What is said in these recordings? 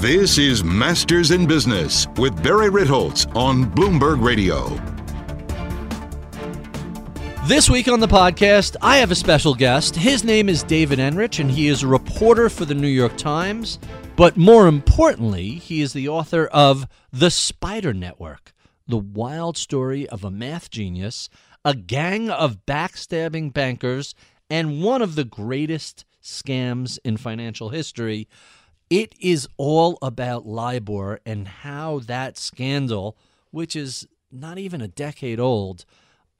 This is Masters in Business with Barry Ritholtz on Bloomberg Radio. This week on the podcast, I have a special guest. His name is David Enrich, and he is a reporter for the New York Times. But more importantly, he is the author of The Spider Network, the wild story of a math genius, a gang of backstabbing bankers, and one of the greatest scams in financial history. It is all about LIBOR and how that scandal, which is not even a decade old,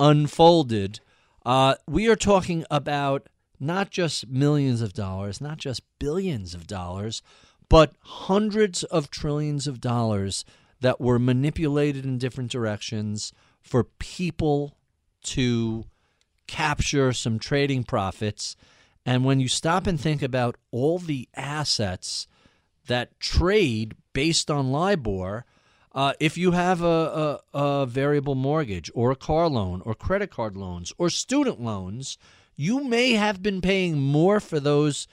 unfolded. Uh, we are talking about not just millions of dollars, not just billions of dollars, but hundreds of trillions of dollars that were manipulated in different directions for people to capture some trading profits. And when you stop and think about all the assets that trade based on LIBOR, uh, if you have a, a, a variable mortgage or a car loan or credit card loans or student loans, you may have been paying more for those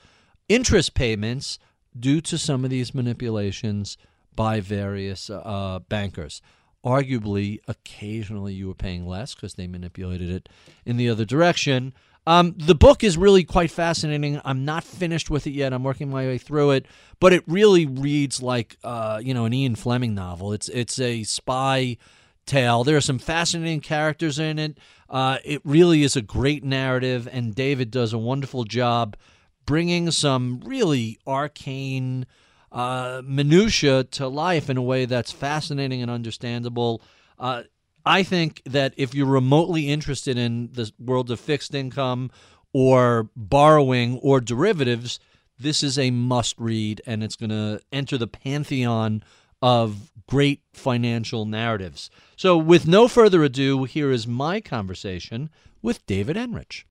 interest payments due to some of these manipulations by various uh, bankers. Arguably, occasionally you were paying less because they manipulated it in the other direction. Um, the book is really quite fascinating. I'm not finished with it yet. I'm working my way through it, but it really reads like uh, you know an Ian Fleming novel. It's it's a spy tale. There are some fascinating characters in it. Uh, it really is a great narrative, and David does a wonderful job bringing some really arcane uh, minutia to life in a way that's fascinating and understandable. Uh, I think that if you're remotely interested in the world of fixed income or borrowing or derivatives, this is a must read and it's going to enter the pantheon of great financial narratives. So, with no further ado, here is my conversation with David Enrich.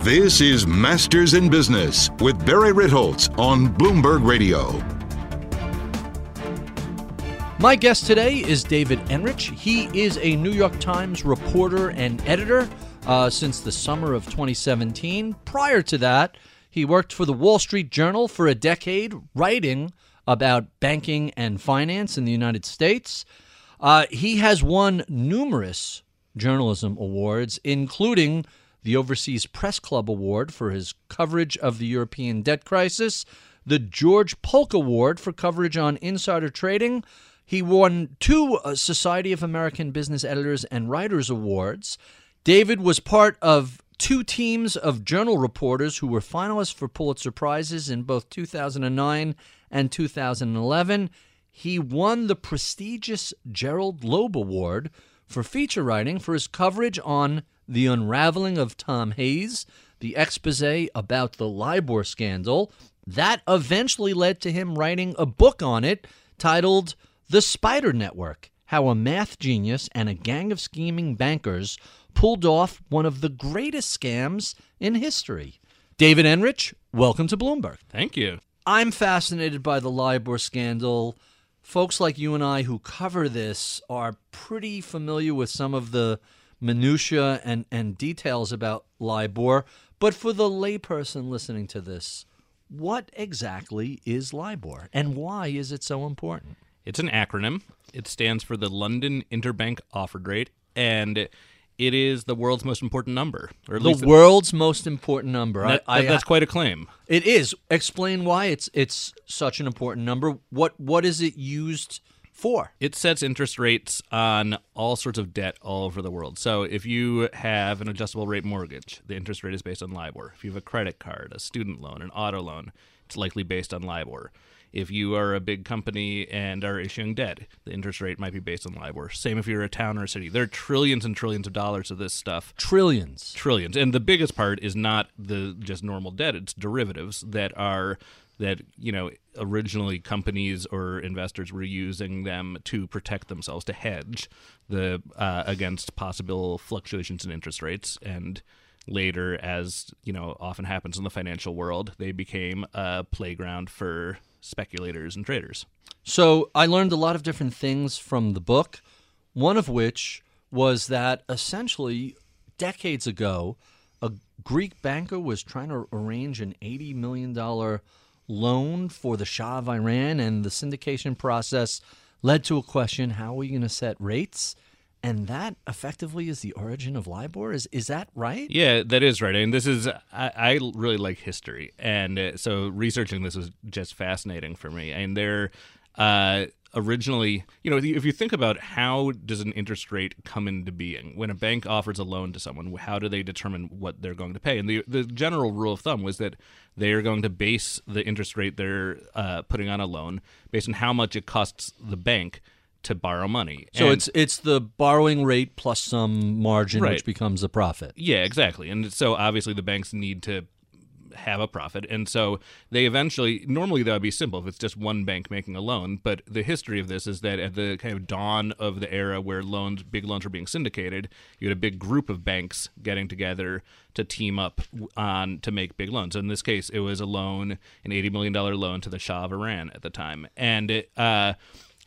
This is Masters in Business with Barry Ritholtz on Bloomberg Radio. My guest today is David Enrich. He is a New York Times reporter and editor uh, since the summer of 2017. Prior to that, he worked for the Wall Street Journal for a decade, writing about banking and finance in the United States. Uh, he has won numerous journalism awards, including the Overseas Press Club Award for his coverage of the European debt crisis, the George Polk Award for coverage on insider trading, he won two uh, Society of American Business Editors and Writers Awards. David was part of two teams of journal reporters who were finalists for Pulitzer Prizes in both 2009 and 2011. He won the prestigious Gerald Loeb Award for feature writing for his coverage on The Unraveling of Tom Hayes, the expose about the LIBOR scandal. That eventually led to him writing a book on it titled the Spider Network How a Math Genius and a Gang of Scheming Bankers Pulled Off One of the Greatest Scams in History. David Enrich, welcome to Bloomberg. Thank you. I'm fascinated by the LIBOR scandal. Folks like you and I who cover this are pretty familiar with some of the minutiae and, and details about LIBOR. But for the layperson listening to this, what exactly is LIBOR and why is it so important? It's an acronym. It stands for the London Interbank Offered Rate, and it is the world's most important number. Or at the world's most important number. That, I, I, that's quite a claim. It is. Explain why it's it's such an important number. What what is it used for? It sets interest rates on all sorts of debt all over the world. So if you have an adjustable rate mortgage, the interest rate is based on LIBOR. If you have a credit card, a student loan, an auto loan, it's likely based on LIBOR. If you are a big company and are issuing debt, the interest rate might be based on LIBOR. Same if you're a town or a city. There are trillions and trillions of dollars of this stuff. Trillions. Trillions. And the biggest part is not the just normal debt, it's derivatives that are that you know originally companies or investors were using them to protect themselves to hedge the uh, against possible fluctuations in interest rates and later as you know often happens in the financial world they became a playground for speculators and traders So I learned a lot of different things from the book, one of which was that essentially decades ago, a Greek banker was trying to arrange an $80 million loan for the Shah of Iran, and the syndication process led to a question how are we going to set rates? And that effectively is the origin of LIBOR. Is, is that right? Yeah, that is right. I And this is, I, I really like history. And uh, so researching this was just fascinating for me. And there, uh, originally, you know, if you think about how does an interest rate come into being when a bank offers a loan to someone, how do they determine what they're going to pay? And the the general rule of thumb was that they are going to base the interest rate they're uh, putting on a loan based on how much it costs the bank to borrow money. So And- it's it's the borrowing rate plus some margin, which becomes the profit. Yeah, exactly. And so obviously the banks need to have a profit. And so they eventually, normally that would be simple if it's just one bank making a loan. But the history of this is that at the kind of dawn of the era where loans, big loans were being syndicated, you had a big group of banks getting together to team up on to make big loans. So in this case, it was a loan, an $80 million loan to the Shah of Iran at the time. And it, uh,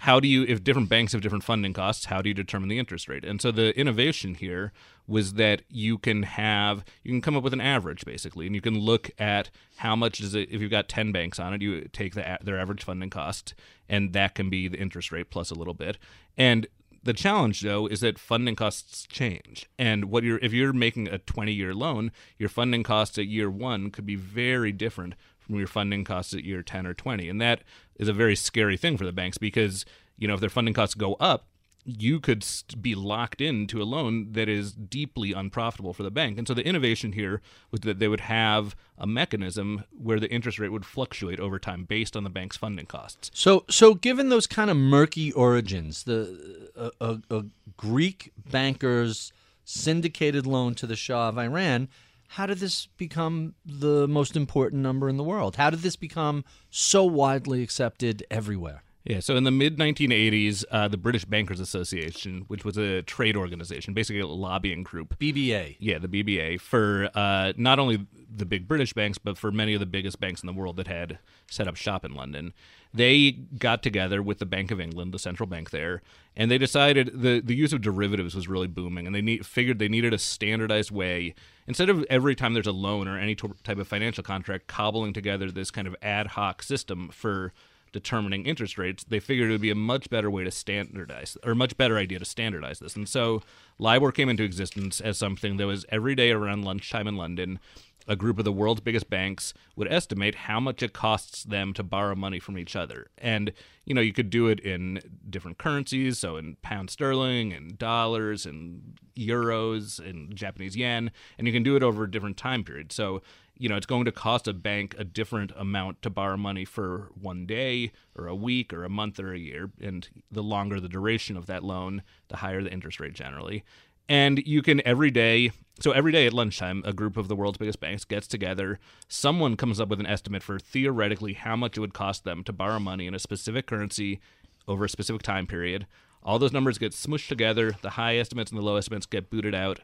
how do you if different banks have different funding costs how do you determine the interest rate? And so the innovation here was that you can have you can come up with an average basically and you can look at how much is it if you've got 10 banks on it you take the, their average funding cost and that can be the interest rate plus a little bit. And the challenge though is that funding costs change. And what you're if you're making a 20 year loan your funding costs at year 1 could be very different from your funding costs at year 10 or 20 and that is a very scary thing for the banks because you know if their funding costs go up you could be locked into a loan that is deeply unprofitable for the bank. And so the innovation here was that they would have a mechanism where the interest rate would fluctuate over time based on the bank's funding costs. So, so given those kind of murky origins, the a, a, a Greek banker's syndicated loan to the Shah of Iran, how did this become the most important number in the world? How did this become so widely accepted everywhere? Yeah, so in the mid 1980s, uh, the British Bankers Association, which was a trade organization, basically a lobbying group, BBA. yeah, the BBA, for uh, not only the big British banks, but for many of the biggest banks in the world that had set up shop in London. They got together with the Bank of England, the central bank there, and they decided the, the use of derivatives was really booming, and they need, figured they needed a standardized way. Instead of every time there's a loan or any to- type of financial contract cobbling together this kind of ad hoc system for determining interest rates, they figured it would be a much better way to standardize, or much better idea to standardize this. And so LIBOR came into existence as something that was every day around lunchtime in London. A group of the world's biggest banks would estimate how much it costs them to borrow money from each other. And, you know, you could do it in different currencies, so in pound sterling and dollars and euros and Japanese yen, and you can do it over different time periods. So, you know, it's going to cost a bank a different amount to borrow money for one day or a week or a month or a year. And the longer the duration of that loan, the higher the interest rate generally. And you can every day, so every day at lunchtime, a group of the world's biggest banks gets together. Someone comes up with an estimate for theoretically how much it would cost them to borrow money in a specific currency over a specific time period. All those numbers get smushed together. The high estimates and the low estimates get booted out,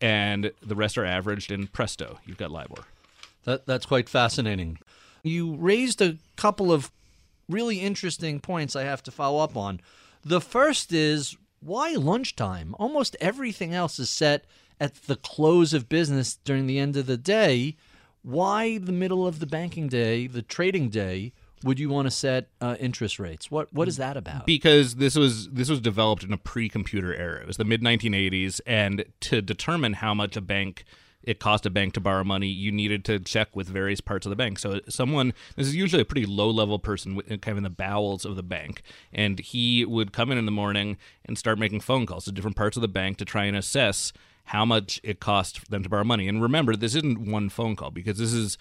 and the rest are averaged. And presto, you've got LIBOR. That, that's quite fascinating. You raised a couple of really interesting points I have to follow up on. The first is why lunchtime? Almost everything else is set at the close of business during the end of the day. Why the middle of the banking day, the trading day, would you want to set uh, interest rates? What what is that about? because this was this was developed in a pre-computer era. It was the mid 1980s, and to determine how much a bank it cost a bank to borrow money, you needed to check with various parts of the bank. So someone, this is usually a pretty low level person, kind of in the bowels of the bank, and he would come in in the morning and start making phone calls to different parts of the bank to try and assess how much it cost them to borrow money. And remember, this isn't one phone call because this is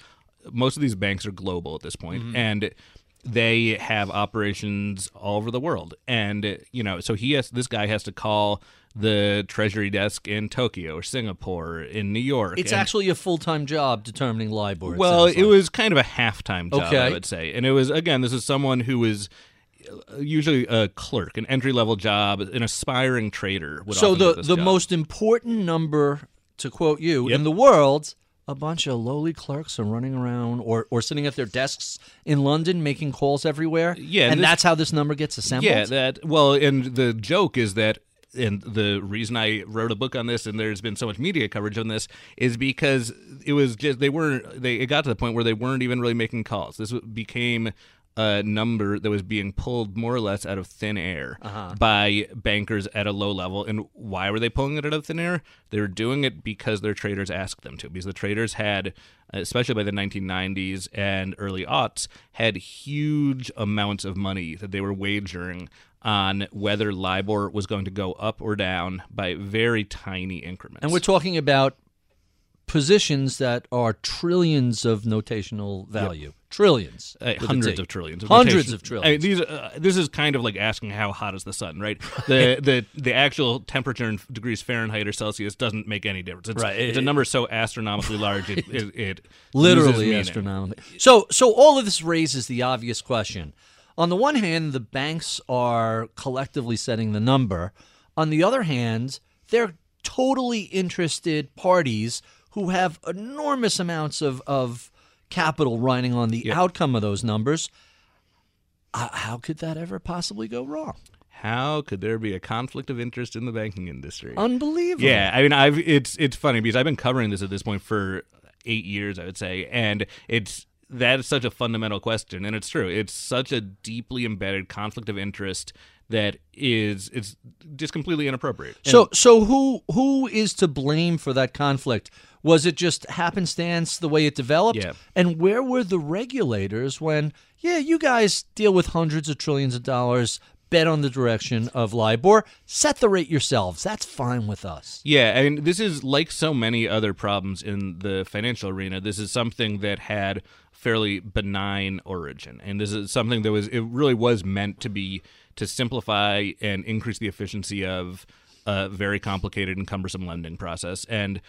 most of these banks are global at this point, Mm-hmm. and they have operations all over the world. And you know, so he has this guy has to call the treasury desk in Tokyo or Singapore, or in New York. It's and- actually a full time job determining LIBOR. it well, it like. was kind of a halftime job, I would say. And it was again, this is someone who was uh, usually a clerk, an entry level job, an aspiring trader. So the the job. most important number, to quote you, Yep. in the world, a bunch of lowly clerks are running around or, or sitting at their desks in London making calls everywhere. Yeah, and this- that's how this number gets assembled. Yeah, that well, and the joke is that, and the reason I wrote a book on this, and there's been so much media coverage on this, is because it was just they weren't they it got to the point where they weren't even really making calls. This became a number that was being pulled more or less out of thin air uh-huh. by bankers at a low level. And why were they pulling it out of thin air? They were doing it because their traders asked them to. Because the traders had, especially by the 1990s and early aughts, had huge amounts of money that they were wagering on whether LIBOR was going to go up or down by very tiny increments. and we're talking about positions that are trillions of notational value. Trillions. Uh, hundreds of trillions. Of Hundreds notation. of trillions. I mean, these, uh, this is kind of like asking how hot is the sun, right? The the the actual temperature in degrees Fahrenheit or Celsius doesn't make any difference. It's, Right. It's a number so astronomically large it, it, it literally meaning. astronomical. So, so all of this raises the obvious question. On the one hand, the banks are collectively setting the number. On the other hand, they're totally interested parties who have enormous amounts of, of capital riding on the outcome of those numbers. Uh, how could that ever possibly go wrong? How could there be a conflict of interest in the banking industry? Unbelievable. Yeah, I mean, I've it's it's funny because I've been covering this at this point for eight years, I would say, and it's that is such a fundamental question, and it's true. It's such a deeply embedded conflict of interest that is it's just completely inappropriate. And- So so who who is to blame for that conflict? Was it just happenstance the way it developed? Yeah. And where were the regulators when yeah, you guys deal with hundreds of trillions of dollars, bet on the direction of LIBOR, set the rate yourselves. That's fine with us. Yeah, I mean, this is like so many other problems in the financial arena. This is something that had fairly benign origin, and this is something that was it really was meant to be to simplify and increase the efficiency of a very complicated and cumbersome lending process. And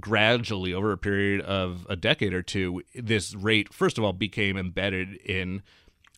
gradually, over a period of a decade or two, this rate first of all became embedded in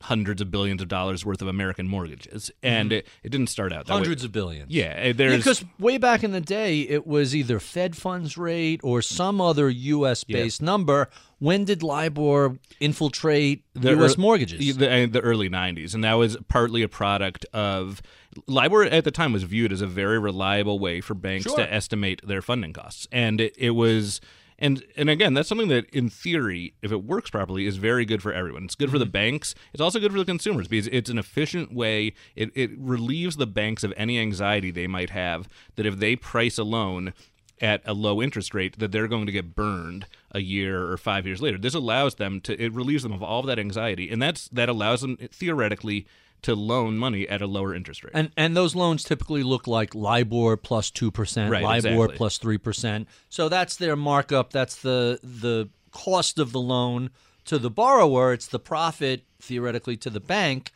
hundreds of billions of dollars worth of American mortgages, and it, it didn't start out that way. Mm-hmm. Hundreds of billions. Yeah, eh, there's Because way back in the day, it was either Fed funds rate or some other U.S. based number. When did LIBOR infiltrate the U.S. mortgages? The, uh, the early 90s. And that was partly a product of LIBOR at the time was viewed as a very reliable way for banks Sure. to estimate their funding costs. And it, it was. And and again, that's something that, in theory, if it works properly, is very good for everyone. It's good for Mm-hmm. the banks. It's also good for the consumers because it's an efficient way. It, it relieves the banks of any anxiety they might have that if they price a loan at a low interest rate that they're going to get burned a year or five years later. This allows them to it relieves them of all of that anxiety, and that's that allows them theoretically to loan money at a lower interest rate. And and those loans typically look like LIBOR plus two percent, Right, LIBOR exactly. plus three percent. So that's their markup. That's the the cost of the loan to the borrower. It's the profit theoretically to the bank.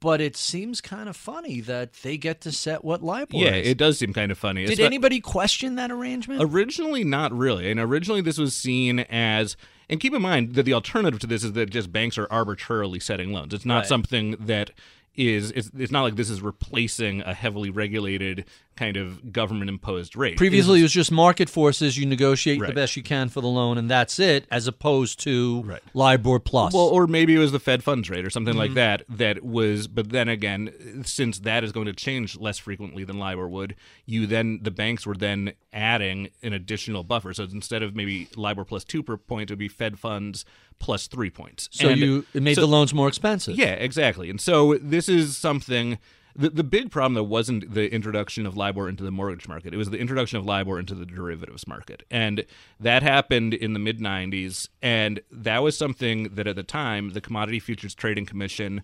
But it seems kind of funny that they get to set what LIBOR yeah, is. it does seem kind of funny. Did Espe- anybody question that arrangement? Originally, not really. And originally, this was seen as. And keep in mind that the alternative to this is that just banks are arbitrarily setting loans. It's not Right. something that is. It's, it's not like this is replacing a heavily regulated kind of government imposed rate. Previously, it was just market forces. You negotiate the best you can for the loan, and that's it, as opposed to Right. LIBOR plus. Well, or maybe it was the Fed funds rate or something like mm-hmm. that. That was, but then again, since that is going to change less frequently than LIBOR would, you then the banks were then adding an additional buffer. So instead of maybe LIBOR plus two per point, it would be Fed funds plus three points. so And you it made so- the loans more expensive. yeah, exactly. And so this is something the, the big problem though wasn't the introduction of LIBOR into the mortgage market. It was the introduction of LIBOR into the derivatives market. And that happened in the mid 90s. And that was something that at the time, the Commodity Futures Trading Commission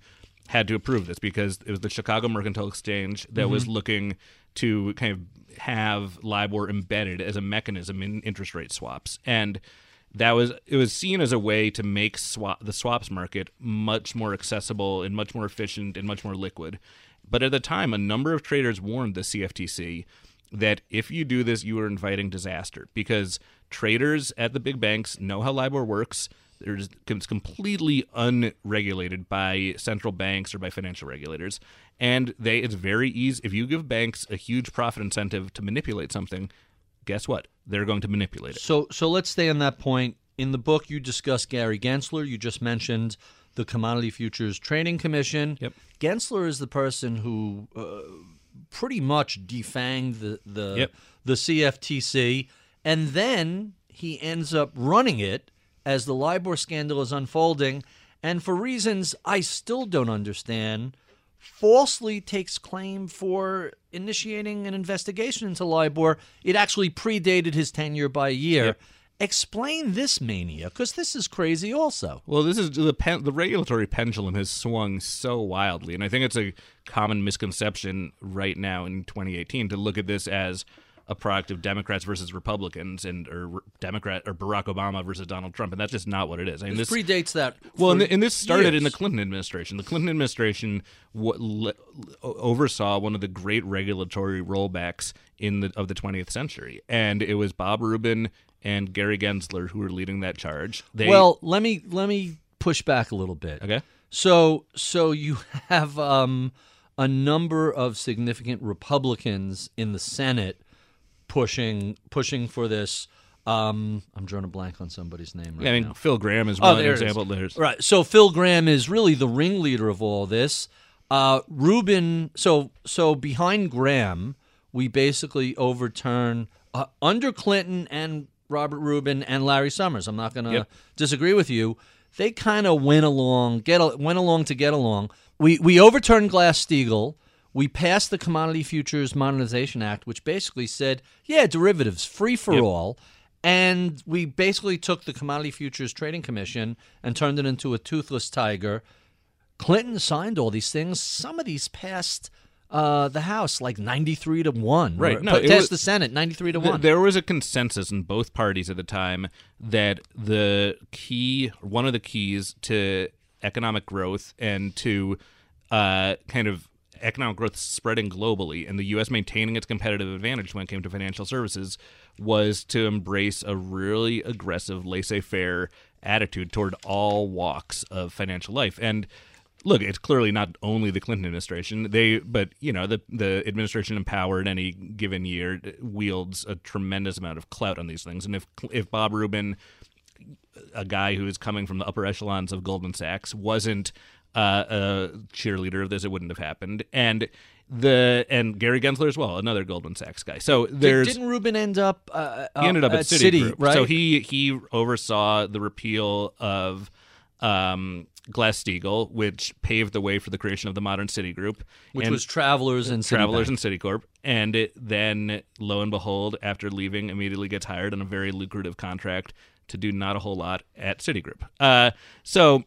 had to approve this because it was the Chicago Mercantile Exchange that mm-hmm. was looking to kind of have LIBOR embedded as a mechanism in interest rate swaps. And that was it was seen as a way to make swap the swaps market much more accessible and much more efficient and much more liquid. But at the time, a number of traders warned the CFTC that if you do this, you are inviting disaster because traders at the big banks know how LIBOR works. There's, it's completely unregulated by central banks or by financial regulators, and they it's very easy if you give banks a huge profit incentive to manipulate something. Guess what? They're going to manipulate it. So so let's stay on that point. In the book, you discuss Gary Gensler. You just mentioned the Commodity Futures Trading Commission. Yep. Gensler is the person who uh, pretty much defanged the the Yep. the CFTC, and then he ends up running it as the LIBOR scandal is unfolding, and for reasons I still don't understand, falsely takes claim for initiating an investigation into LIBOR. It actually predated his tenure by a year. Yep. Explain this mania, because this is crazy. Also, Well, this is the pen, the regulatory pendulum has swung so wildly, and I think it's a common misconception right now in 2018 to look at this as a product of Democrats versus Republicans and or Democrat or Barack Obama versus Donald Trump, and that's just not what it is. I mean, this this predates that. well, and, and this started in the. Clinton administration. The Clinton administration w- le- oversaw one of the great regulatory rollbacks in the of the 20th century, and it was Bob Rubin and Gary Gensler who are leading that charge. They, Well, let me let me push back a little bit. okay. So so you have um, a number of significant Republicans in the Senate pushing pushing for this. Um, I'm drawing a blank on somebody's name right Yeah, I mean, now. Phil Gramm is Oh, one is. example. There's Right. So Phil Gramm is really the ringleader of all this. Uh, Rubin. So so behind Gramm, we basically overturn uh, under Clinton and Robert Rubin and Larry Summers. I'm not going to Yep. disagree with you. They kind of went along, get went along to get along. We we overturned Glass Steagall. We passed the Commodity Futures Modernization Act, which basically said, yeah, derivatives free for Yep. all. And we basically took the Commodity Futures Trading Commission and turned it into a toothless tiger. Clinton signed all these things. Some of these passed uh, the House like 93 to 1. Right. No, it was- the Senate 93 to Th- 1. There was a consensus in both parties at the time that the key, one of the keys to economic growth and to uh, kind of economic growth spreading globally and the U.S. maintaining its competitive advantage when it came to financial services was to embrace a really aggressive laissez faire attitude toward all walks of financial life. And look, it's clearly not only the Clinton administration. They, but you know, the the administration empowered any given year wields a tremendous amount of clout on these things. And if if Bob Rubin, a guy who is coming from the upper echelons of Goldman Sachs, wasn't uh, a cheerleader of this, it wouldn't have happened. And the and Gary Gensler as well, another Goldman Sachs guy. So there's Didn't Rubin end up? Uh, he ended up at, Citi, Citigroup. right? So he he oversaw the repeal of um, Glass Steagall, which paved the way for the creation of the modern Citigroup, which and was Travelers and Travelers Citibank. and Citicorp. And it then, lo and behold, after leaving, immediately gets hired on a very lucrative contract to do not a whole lot at Citigroup. Uh, so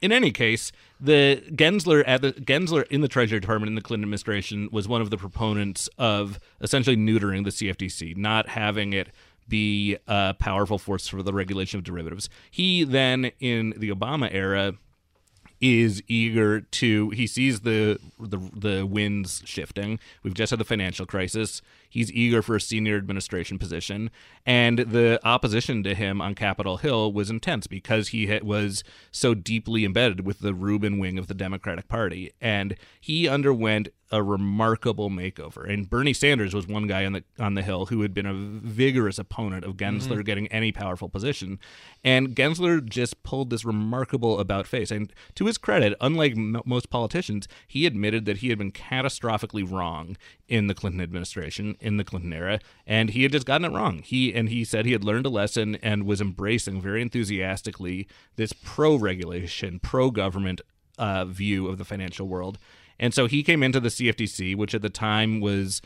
in any case, the Gensler at the Gensler in the Treasury Department in the Clinton administration was one of the proponents of essentially neutering the CFTC, not having it be a powerful force for the regulation of derivatives. He then, in the Obama era, is eager to he sees the the the winds shifting. We've just had the financial crisis. He's eager for a senior administration position, and the opposition to him on Capitol Hill was intense because he was so deeply embedded with the Rubin wing of the Democratic Party, and he underwent a remarkable makeover. And Bernie Sanders was one guy on the on the Hill who had been a vigorous opponent of Gensler getting any powerful position, and Gensler just pulled this remarkable about face. And to his credit, unlike m- most politicians, he admitted that he had been catastrophically wrong in the Clinton administration, in the Clinton era, and he had just gotten it wrong. He and he said he had learned a lesson and was embracing very enthusiastically this pro-regulation, pro-government uh, view of the financial world. And so he came into the CFTC, which at the time was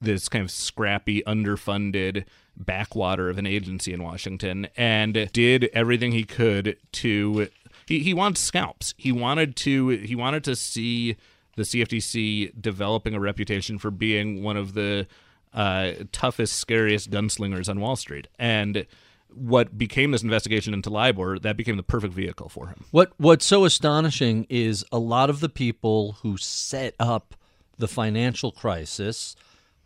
this kind of scrappy, underfunded backwater of an agency in Washington, and did everything he could to. He, he wanted scalps. He wanted to. He wanted to see the CFTC developing a reputation for being one of the uh, toughest, scariest gunslingers on Wall Street, and what became this investigation into LIBOR, that became the perfect vehicle for him. What What's so astonishing is a lot of the people who set up the financial crisis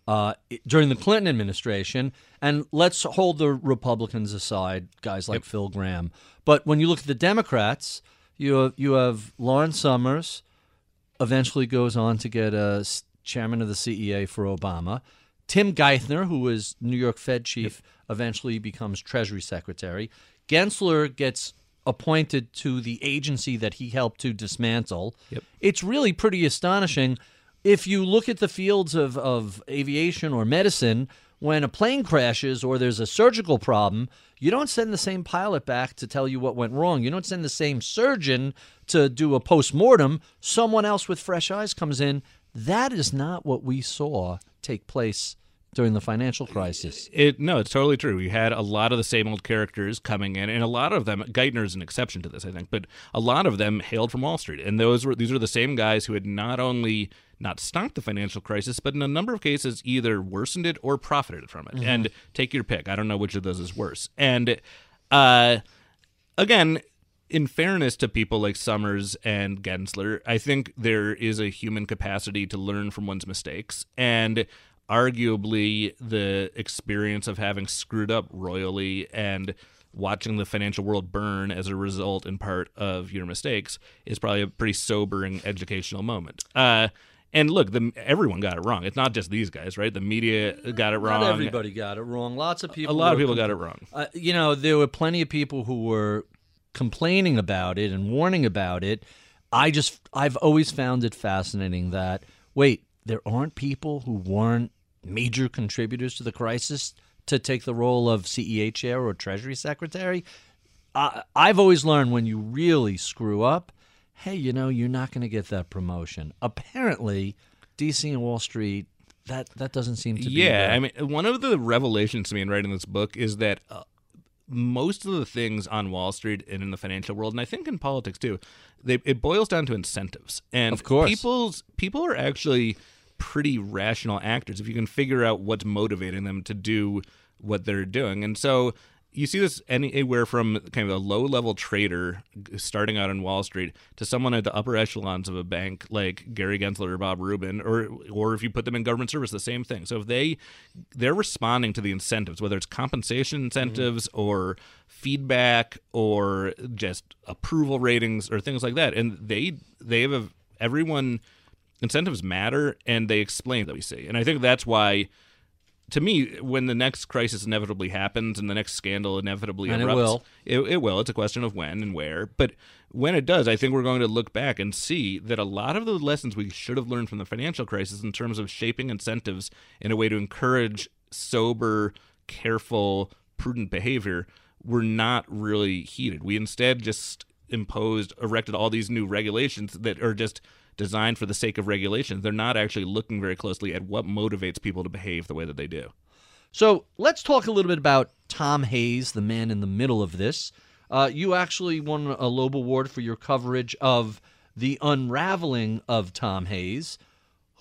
uh, during the Clinton administration, and let's hold the Republicans aside, guys like Phil Gramm. But when you look at the Democrats, you have, you have Lawrence Summers, eventually goes on to get a chairman of the CEA for Obama. Tim Geithner, who was New York Fed chief, eventually becomes Treasury Secretary. Gensler gets appointed to the agency that he helped to dismantle. Yep. It's really pretty astonishing. If you look at the fields of, of aviation or medicine, when a plane crashes or there's a surgical problem, you don't send the same pilot back to tell you what went wrong. You don't send the same surgeon to do a post mortem. Someone else with fresh eyes comes in. That is not what we saw take place during the financial crisis. It no, it's totally true. We had a lot of the same old characters coming in, and a lot of them. Geithner is an exception to this, I think, but a lot of them hailed from Wall Street, and those were these are the same guys who had not only not stopped the financial crisis, but in a number of cases either worsened it or profited from it. And take your pick. I don't know which of those is worse. And uh, again, in fairness to people like Summers and Gensler, I think there is a human capacity to learn from one's mistakes. And arguably, the experience of having screwed up royally and watching the financial world burn as a result, in part, of your mistakes is probably a pretty sobering educational moment. Uh, and look, the, everyone got it wrong. It's not just these guys, right? The media got it wrong. Not everybody got it wrong. Lots of people. A lot of people got it wrong. Uh, you know, there were plenty of people who were complaining about it and warning about it. I just, I've always found it fascinating that, wait, there aren't people who weren't major contributors to the crisis to take the role of CEA chair or Treasury Secretary. I, I've always learned when you really screw up, hey, you know, you're not going to get that promotion. Apparently, DC and Wall Street, that, that doesn't seem to be. Yeah, I mean, one of the revelations to me in writing this book is that uh, most of the things on Wall Street and in the financial world, and I think in politics too, they, it boils down to incentives. And Of course. people's people are actually pretty rational actors if you can figure out what's motivating them to do what they're doing. And so you see this anywhere from kind of a low level trader starting out on Wall Street to someone at the upper echelons of a bank like Gary Gensler or Bob Rubin, or or if you put them in government service, the same thing. So if they they're responding to the incentives, whether it's compensation incentives mm-hmm. or feedback or just approval ratings or things like that, and they they have a, everyone incentives matter and they explain that we see, and I think that's why to me, when the next crisis inevitably happens and the next scandal inevitably And it will. It, it will. It's a question of when and where. But when it does, I think we're going to look back and see that a lot of the lessons we should have learned from the financial crisis in terms of shaping incentives in a way to encourage sober, careful, prudent behavior were not really heeded. We instead just imposed, erected all these new regulations that are just designed for the sake of regulations. They're not actually looking very closely at what motivates people to behave the way that they do. So let's talk a little bit about Tom Hayes, the man in the middle of this. Uh, you actually won a Loeb Award for your coverage of the unraveling of Tom Hayes.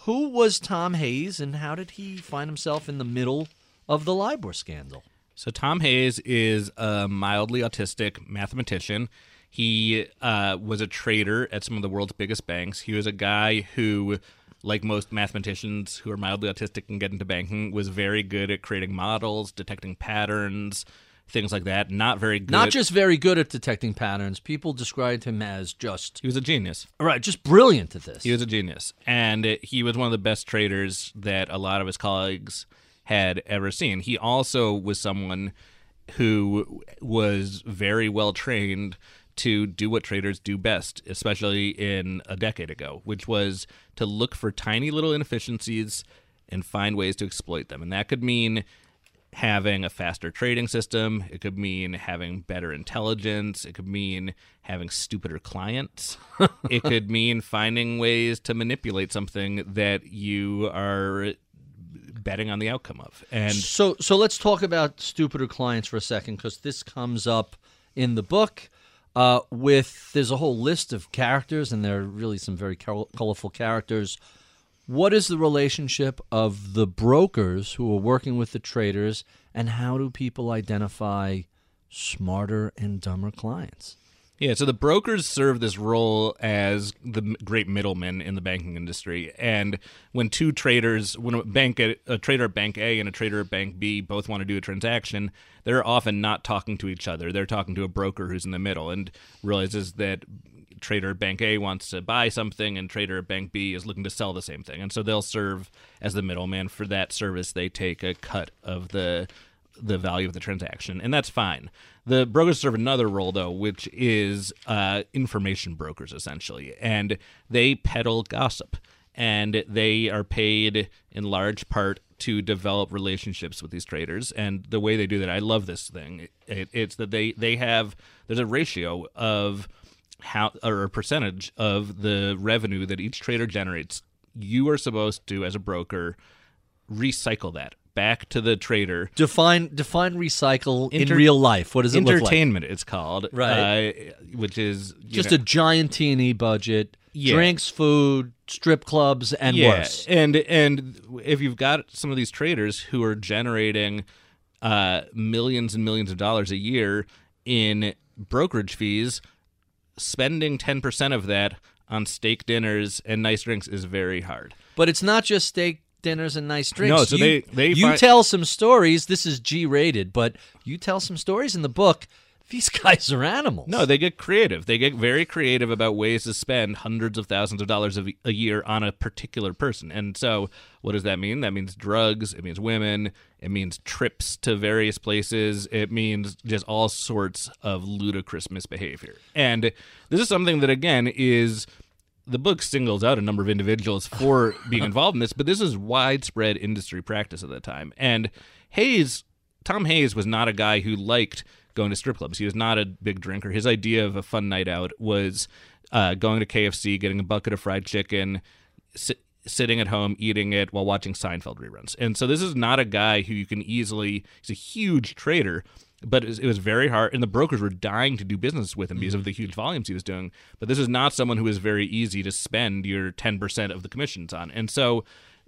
Who was Tom Hayes, and how did he find himself in the middle of the LIBOR scandal? So Tom Hayes is a mildly autistic mathematician. He uh, was a trader at some of the world's biggest banks. He was a guy who, like most mathematicians who are mildly autistic and get into banking, was very good at creating models, detecting patterns, things like that. Not very good. Not just very good at detecting patterns. People described him as just he was a genius. right, just brilliant at this. He was a genius, and he was one of the best traders that a lot of his colleagues had ever seen. He also was someone who was very well trained to do what traders do best, especially in a decade ago, which was to look for tiny little inefficiencies and find ways to exploit them. And that could mean having a faster trading system. It could mean having better intelligence. It could mean having stupider clients. it could mean finding ways to manipulate something that you are betting on the outcome of. And So so let's talk about stupider clients for a second because this comes up in the book. Uh, with there's a whole list of characters and there are really some very col- colorful characters. What is the relationship of the brokers who are working with the traders, and how do people identify smarter and dumber clients? Yeah, so the brokers serve this role as the great middlemen in the banking industry. And when two traders, when a bank, a trader at Bank A and a trader at Bank B both want to do a transaction, they're often not talking to each other. They're talking to a broker who's in the middle and realizes that trader Bank A wants to buy something and trader Bank B is looking to sell the same thing. And so they'll serve as the middleman for that service. They take a cut of the the value of the transaction, and that's fine. The brokers serve another role, though, which is uh, information brokers, essentially, and they peddle gossip, and they are paid in large part to develop relationships with these traders. And the way they do that, I love this thing. It, it's that they they have there's a ratio of how or a percentage of the revenue that each trader generates. You are supposed to, as a broker, recycle that back to the trader Define define recycle Inter- in real life. What does it look like? entertainment it's called Right. uh, which is Just know, a giant T&E budget, Yeah. drinks, food, strip clubs, and yeah worse. and and if you've got some of these traders who are generating uh, millions and millions of dollars a year in brokerage fees spending 10% of that on steak dinners and nice drinks is very hard But it's not just steak dinners and nice drinks. No, so you, they- they you find- tell some stories. This is G rated, but you tell some stories in the book. These guys are animals. No, they get creative. They get very creative about ways to spend hundreds of thousands of dollars a, a year on a particular person. And so, what does that mean? That means drugs, it means women, it means trips to various places, it means just all sorts of ludicrous misbehavior. And this is something that, again, is the book singles out a number of individuals for being involved in this, but this is widespread industry practice at the time. And Hayes, Tom Hayes, was not a guy who liked going to strip clubs. He was not a big drinker. His idea of a fun night out was uh, going to KFC, getting a bucket of fried chicken, sit, sitting at home eating it while watching Seinfeld reruns. And so this is not a guy who you can easily. He's a huge trader, but it was, it was very hard, and the brokers were dying to do business with him because of the mm-hmm. huge volumes he was doing. But this is not someone who is very easy to spend your ten percent of the commissions on, and so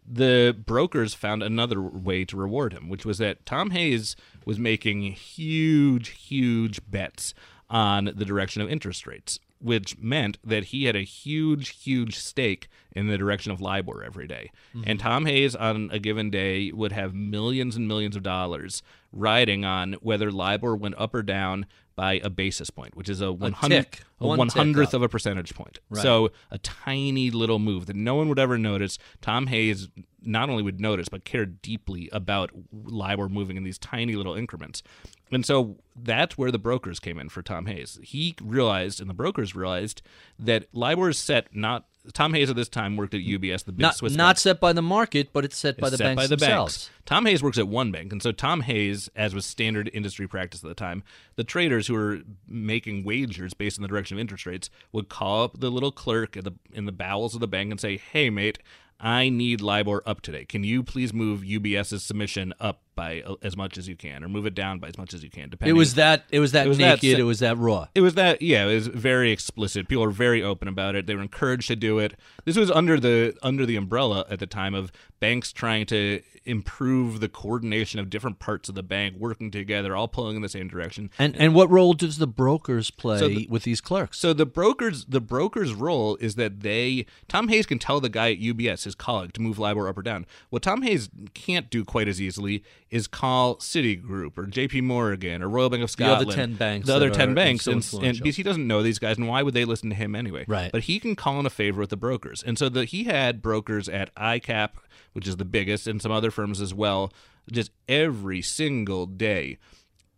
the brokers found another way to reward him, which was that Tom Hayes was making huge, huge bets on the direction of interest rates, which meant that he had a huge, huge stake in the direction of LIBOR every day. Mm-hmm. And Tom Hayes, on a given day, would have millions and millions of dollars riding on whether LIBOR went up or down by a basis point, which is a one hundred tick. a One hundredth of a percentage point. So a tiny little move that no one would ever notice. Tom Hayes not only would notice, but cared deeply about LIBOR moving in these tiny little increments. And so that's where the brokers came in for Tom Hayes. He realized, and the brokers realized, that LIBOR is set not. Tom Hayes at this time worked at UBS, the big not Swiss not bank. set by the market, but it's set by the set banks by the themselves. banks. Tom Hayes works at one bank, and so Tom Hayes, as was standard industry practice at the time, the traders who were making wagers based on the direction of interest rates would call up the little clerk at the in the bowels of the bank and say, "Hey, mate." I need LIBOR up today. Can you please move UBS's submission up by uh, as much as you can, or move it down by as much as you can? It Depending. was that. It was that It was that naked. si- it was that raw. It was that, yeah. It was very explicit. People were very open about it. They were encouraged to do it. This was under the under the umbrella at the time of banks trying to improve the coordination of different parts of the bank working together, all pulling in the same direction. And and what role does the brokers play So the- with these clerks? So the brokers, the brokers' role is that they, Tom Hayes can tell the guy at UBS, his colleague, to move LIBOR up or down. What Tom Hayes can't do quite as easily is call Citigroup or J.P. Morgan or Royal Bank of Scotland. The other 10 banks the other ten banks, so and, and because he doesn't know these guys, and why would they listen to him anyway? Right. But he can call in a favor with the brokers, and so the, he had brokers at ICAP, which is the biggest, and some other firms as well, just every single day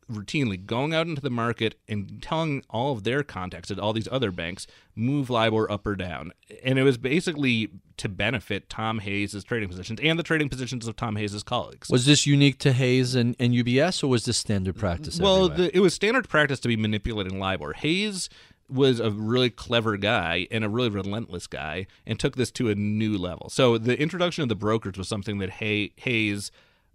routinely going out into the market and telling all of their contacts at all these other banks move LIBOR up or down, and it was basically to benefit Tom Hayes' trading positions and the trading positions of Tom Hayes' colleagues. Was this unique to Hayes and, and UBS, or was this standard practice? Well, the, it was standard practice to be manipulating LIBOR. Hayes was a really clever guy and a really relentless guy and took this to a new level. So the introduction of the brokers was something that Hay- Hayes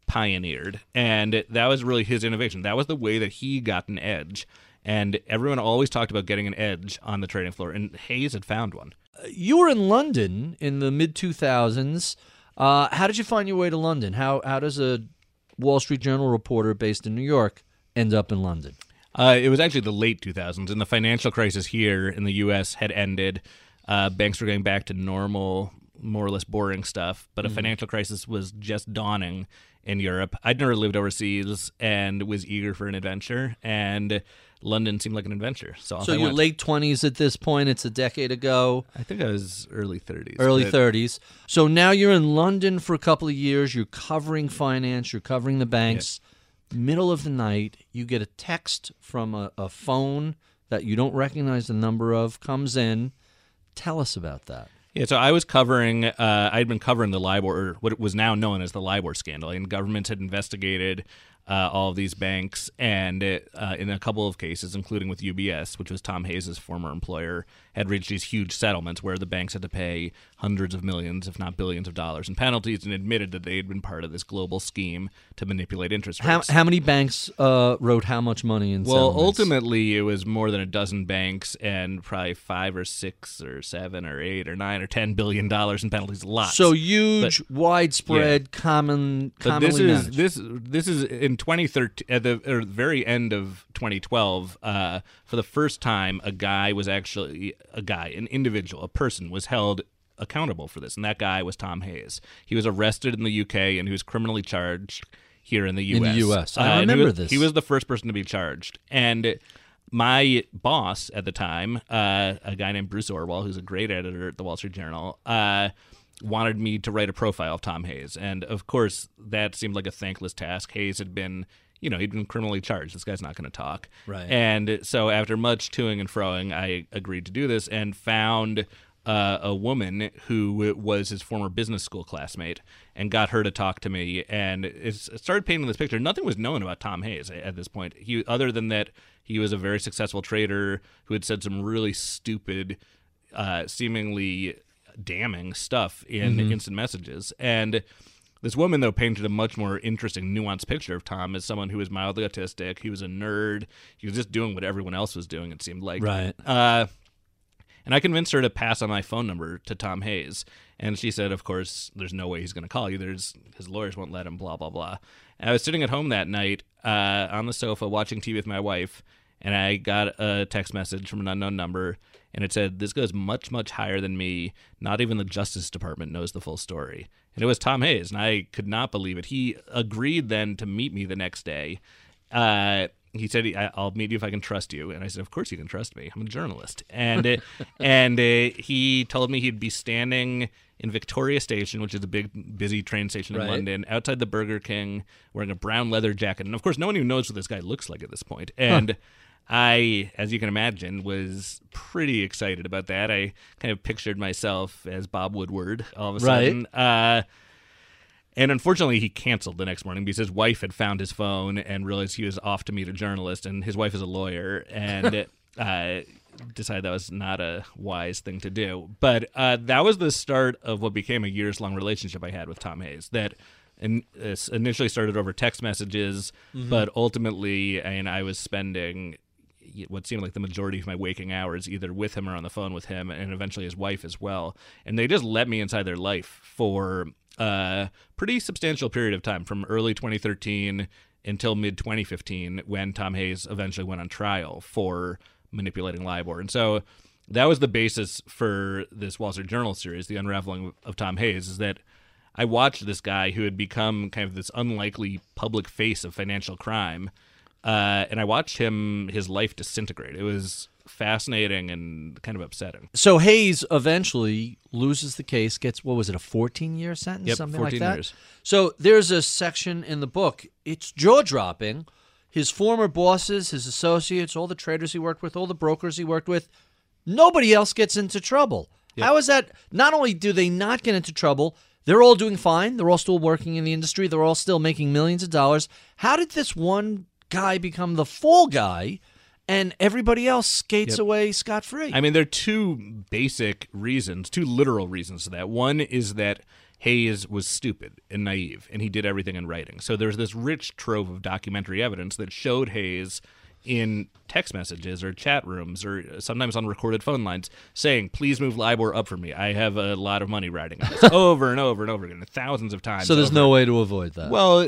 pioneered, and that was really his innovation. That was the way that he got an edge. And everyone always talked about getting an edge on the trading floor, and Hayes had found one. you were in London in the mid 2000s. Uh, how did you find your way to London? How how does a Wall Street Journal reporter based in New York end up in London? Uh, it was actually the late 2000s, and the financial crisis here in the U.S. had ended. Uh, banks were going back to normal, more or less boring stuff, but a financial crisis was just dawning in Europe. I'd never lived overseas and was eager for an adventure, and London seemed like an adventure. So, So I you're late 20s at this point. It's a decade ago, I think I was early 30s. early but- 30s. So now you're in London for a couple of years. You're covering finance. You're covering the banks. Middle of the night, you get a text from a, a phone that you don't recognize the number of. Comes in. Tell us about that. Yeah, so I was covering. Uh, I'd been covering the LIBOR, or what was now known as the LIBOR scandal, and governments had investigated uh, all of these banks, and it, uh, in a couple of cases, including with UBS, which was Tom Hayes' former employer, had reached these huge settlements where the banks had to pay hundreds of millions, if not billions, of dollars in penalties, and admitted that they had been part of this global scheme to manipulate interest rates. how many banks uh, wrote how much money in Well, settlements? ultimately, it was more than a dozen banks and probably five or six or seven or eight or nine or ten billion dollars in penalties. Lots. So huge, widespread, common, But this commonly is managed. this this is in 2013 at the or very end of 2012. Uh, for the first time, a guy was actually a guy, an individual, a person was held accountable for this, and that guy was Tom Hayes. He was arrested in the UK and he was criminally charged here in the U.S. In the US. I Uh, and he remember was- this. He was the first person to be charged, and my boss at the time, uh, a guy named Bruce Orwall, who's a great editor at the Wall Street Journal, uh, wanted me to write a profile of Tom Hayes. And of course, that seemed like a thankless task. Hayes had been, you know, he'd been criminally charged. This guy's not going to talk. Right. And so after much toing and froing, I agreed to do this and found. Uh, a woman who was his former business school classmate and got her to talk to me and it started painting this picture nothing was known about tom hayes at this point he other than that he was a very successful trader who had said some really stupid uh, seemingly damning stuff in instant messages. And this woman, though, painted a much more interesting, nuanced picture of Tom as someone who was mildly autistic. He was a nerd. He was just doing what everyone else was doing, it seemed like. Right. Uh, and I convinced her to pass on my phone number to Tom Hayes. And she said, of course, there's no way he's going to call you. There's his lawyers won't let him, blah, blah, blah. And I was sitting at home that night uh, on the sofa watching TV with my wife, and I got a text message from an unknown number, and it said, This goes much, much higher than me. Not even the Justice Department knows the full story. And it was Tom Hayes, and I could not believe it. He agreed then to meet me the next day. Uh, he said, "I- "I'll meet you if I can trust you." And I said, "Of course you can trust me. I'm a journalist." And uh, and uh, he told me he'd be standing in Victoria Station, which is a big, busy train station in Right. London, outside the Burger King, wearing a brown leather jacket. And of course, no one even knows what this guy looks like at this point. And I, as you can imagine, was pretty excited about that. I kind of pictured myself as Bob Woodward all of a Right. sudden. Uh, and unfortunately, he canceled the next morning because his wife had found his phone and realized he was off to meet a journalist, and his wife is a lawyer, and uh, decided that was not a wise thing to do. But uh, that was the start of what became a years long relationship I had with Tom Hayes. That in, uh, initially started over text messages, but ultimately, and I was spending what seemed like the majority of my waking hours either with him or on the phone with him and eventually his wife as well. And they just let me inside their life for a pretty substantial period of time from early 2013 until mid 2015 when Tom Hayes eventually went on trial for manipulating LIBOR. And so that was the basis for this Wall Street Journal series the unraveling of Tom Hayes is that I watched this guy who had become kind of this unlikely public face of financial crime uh, and I watched him his life disintegrate. It was fascinating and kind of upsetting. So Hayes eventually loses the case, gets what was it, a 14 year sentence, Yep, something 14 like that. years. So there's a section in the book. It's jaw dropping. his former bosses, his associates, all the traders he worked with, all the brokers he worked with, nobody else gets into trouble. How is that? Not only do they not get into trouble, they're all doing fine. They're all still working in the industry. They're all still making millions of dollars. How did this one guy become the fall guy and everybody else skates Yep. away scot free? I mean, there are two basic reasons, two literal reasons to that. One is that Hayes was stupid and naive, and he did everything in writing. So there's this rich trove of documentary evidence that showed Hayes in text messages or chat rooms or sometimes on recorded phone lines saying, "Please move LIBOR up for me. I have a lot of money riding on this." over and over and over again, thousands of times. so there's over no way to avoid that. well,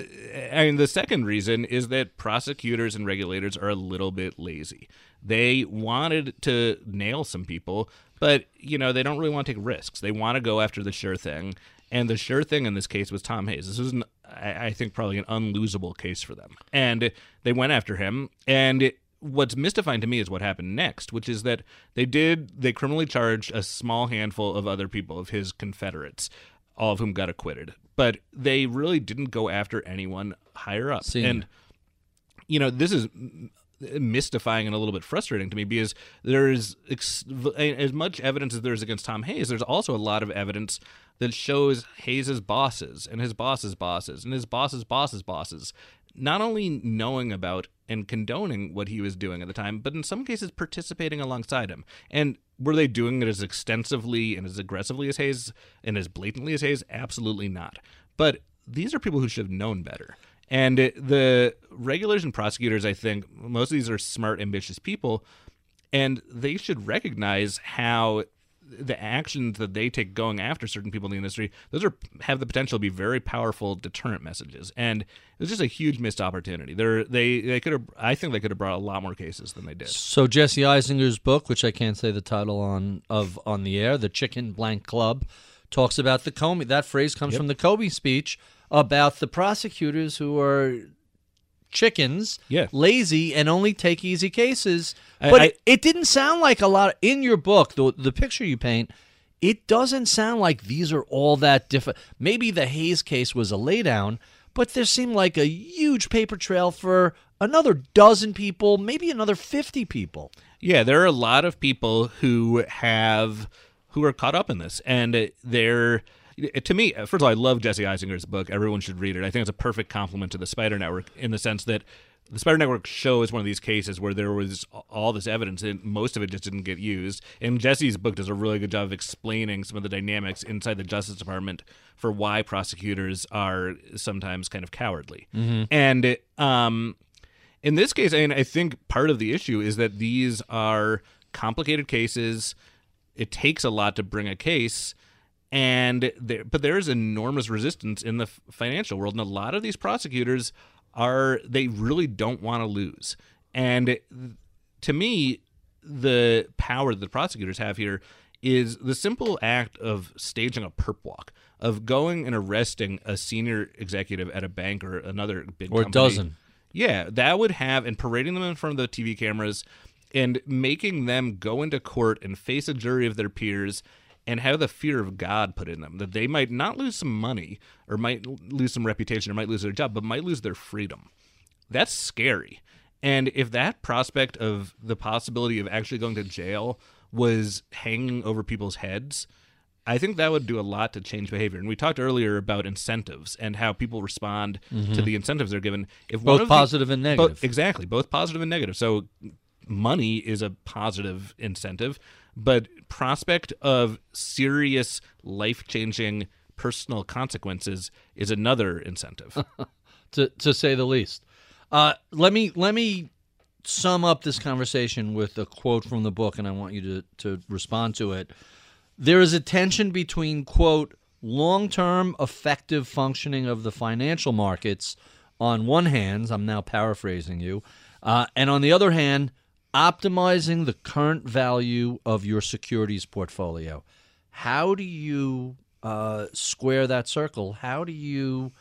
I mean, the second reason is that prosecutors and regulators are a little bit lazy. They wanted to nail some people, but you know they don't really want to take risks. They want to go after the sure thing, and the sure thing in this case was Tom Hayes. This was, an, I I think, probably an unlosable case for them, and they went after him. And it, what's mystifying to me is what happened next, which is that they did they criminally charged a small handful of other people of his confederates all of whom got acquitted. But they really didn't go after anyone higher up. Senior. And you know, this is mystifying and a little bit frustrating to me because there's ex- as much evidence as there is against Tom Hayes. There's also a lot of evidence that shows Hayes's bosses and his boss's bosses and his boss's boss's bosses not only knowing about and condoning what he was doing at the time, but in some cases participating alongside him. And were they doing it as extensively and as aggressively as Hayes and as blatantly as Hayes? Absolutely not. But these are people who should have known better. And it, the regulators and prosecutors, I think, most of these are smart, ambitious people, and they should recognize how the actions that they take going after certain people in the industry those are have the potential to be very powerful deterrent messages. And it was just a huge missed opportunity. They're, they they could have i think they could have brought a lot more cases than they did. So Jesse Eisinger's book, which I can't say the title on of on the air, the Chicken Blank Club, talks about the Comey. That phrase comes from the Comey speech about the prosecutors who are chickens, Yeah. lazy, and only take easy cases. I- But I- it, it didn't sound like a lot in your book. The the picture you paint. It doesn't sound like these are all that different. Maybe the Hayes case was a laydown, but there seemed like a huge paper trail for another dozen people, maybe another 50 people. Yeah, there are a lot of people who have who are caught up in this, and uh, they're to me. First of all, I love Jesse Eisinger's book. Everyone should read it. I think it's a perfect complement to the Spider Network in the sense that the Spider Network show is one of these cases where there was all this evidence, and most of it just didn't get used. And Jesse's book does a really good job of explaining some of the dynamics inside the Justice Department for why prosecutors are sometimes kind of cowardly. And um, in this case, I, mean, I think part of the issue is that these are complicated cases. It takes a lot to bring a case, and there, but there is enormous resistance in the financial world, and a lot of these prosecutors are they really don't want to lose. And to me, the power that the prosecutors have here is the simple act of staging a perp walk, of going and arresting a senior executive at a bank or another big Or a dozen. Yeah, that would have and parading them in front of the TV cameras and making them go into court and face a jury of their peers and have the fear of God put in them that they might not lose some money or might lose some reputation or might lose their job, but might lose their freedom. That's scary. And if that prospect of the possibility of actually going to jail was hanging over people's heads, I think that would do a lot to change behavior. And we talked earlier about incentives and how people respond to mm-hmm. the incentives they're given. If Both of the- positive and both- negative. exactly, both positive and negative. So money is a positive incentive, but prospect of serious life-changing personal consequences is another incentive. to to say the least. Uh, let me let me sum up this conversation with a quote from the book, and I want you to to respond to it. There is a tension between quote long term effective functioning of the financial markets on one hand. I'm now paraphrasing you, uh, and on the other hand, optimizing the current value of your securities portfolio. How do you uh, square that circle? How do you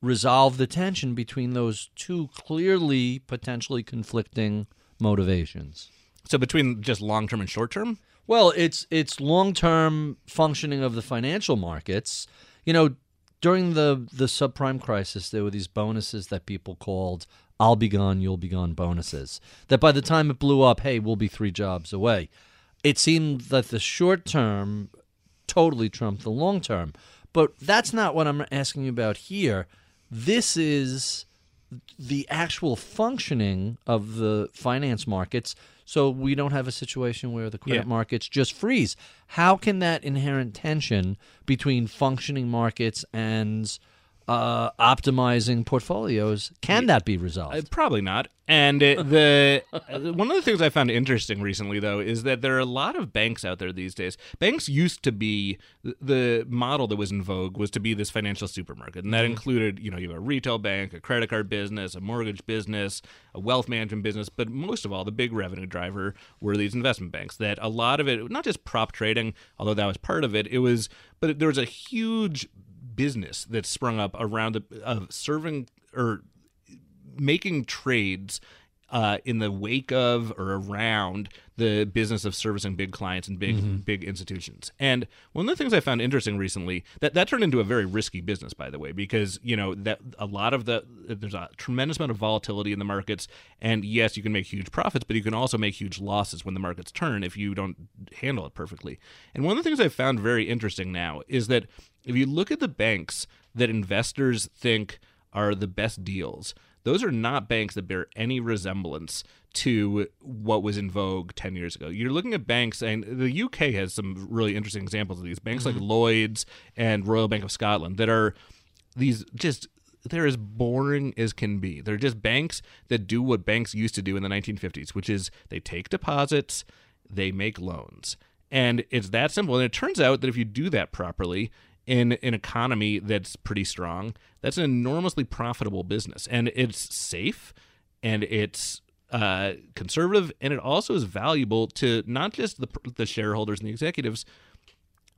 resolve the tension between those two clearly potentially conflicting motivations? so between just long-term and short-term, Well, it's it's long-term functioning of the financial markets. You know, during the the subprime crisis, there were these bonuses that people called I'll be gone, you'll be gone bonuses. That by the time it blew up, hey, we'll be three jobs away. It seemed that the short term totally trumped the long term. But that's not what I'm asking you about here. This is the actual functioning of the finance markets so we don't have a situation where the credit Yeah. markets just freeze. How can that inherent tension between functioning markets and uh, optimizing portfolios can that be resolved? Uh, probably not. And uh, the one of the things I found interesting recently, though, is that there are a lot of banks out there these days. Banks used to be the model that was in vogue was to be this financial supermarket, and that included, you know, you have a retail bank, a credit card business, a mortgage business, a wealth management business, but most of all, the big revenue driver were these investment banks. That a lot of it, not just prop trading, although that was part of it, it was, but there was a huge business that sprung up around the, of serving or making trades uh, in the wake of or around the business of servicing big clients and big mm-hmm. big institutions. And one of the things I found interesting recently that that turned into a very risky business, by the way, because you know that a lot of the there's a tremendous amount of volatility in the markets, and yes, you can make huge profits, but you can also make huge losses when the markets turn if you don't handle it perfectly. And one of the things I found very interesting now is that if you look at the banks that investors think are the best deals those are not banks that bear any resemblance to what was in vogue 10 years ago. You're looking at banks, and the UK has some really interesting examples of these banks like mm-hmm. Lloyd's and Royal Bank of Scotland that are these just. They're as boring as can be. They're just banks that do what banks used to do in the 1950s, which is they take deposits, they make loans. And it's that simple. And it turns out that if you do that properly, in an economy that's pretty strong, that's an enormously profitable business, and it's safe, and it's uh, conservative, and it also is valuable to not just the the shareholders and the executives,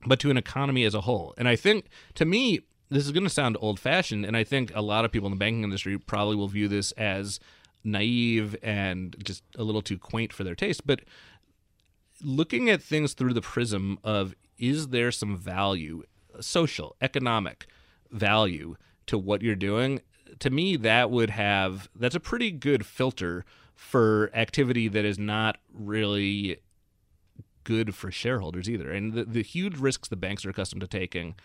but to an economy as a whole. And I think, to me, this is going to sound old fashioned, and I think a lot of people in the banking industry probably will view this as naive and just a little too quaint for their taste. But looking at things through the prism of is there some value, social, economic value to what you're doing, to me, that would have that's a pretty good filter for activity that is not really good for shareholders either. And the, the huge risks the banks are accustomed to taking,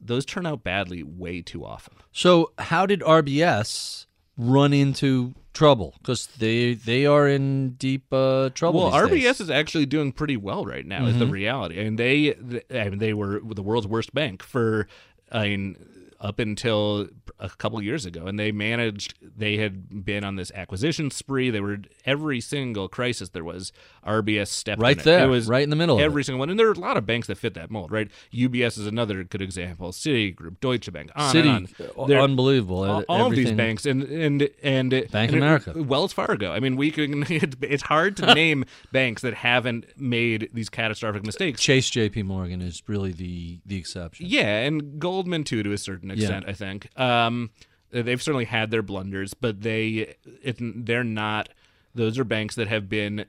those turn out badly way too often. So, how did RBS run into trouble? Because they they are in deep uh, trouble. Well, RBS days. is actually doing pretty well right now. Is the reality, I and they, I mean, they were the world's worst bank for, I mean, up until a couple years ago, and they managed. They had been on this acquisition spree. They were every single crisis there was. RBS stepped Right in there, It was right in the middle of Every single one, and there are a lot of banks that fit that mold. Right, UBS is another good example. Citigroup, Deutsche Bank, on City, and on. They're- unbelievable. all, all of these banks and and and Bank and America. Wells Fargo. I mean, we can. It's hard to name banks that haven't made these catastrophic mistakes. Chase J.P. Morgan is really the the exception. Yeah, and Goldman too, to a certain extent. I think um, they've certainly had their blunders, but they it, they're not. Those are banks that have been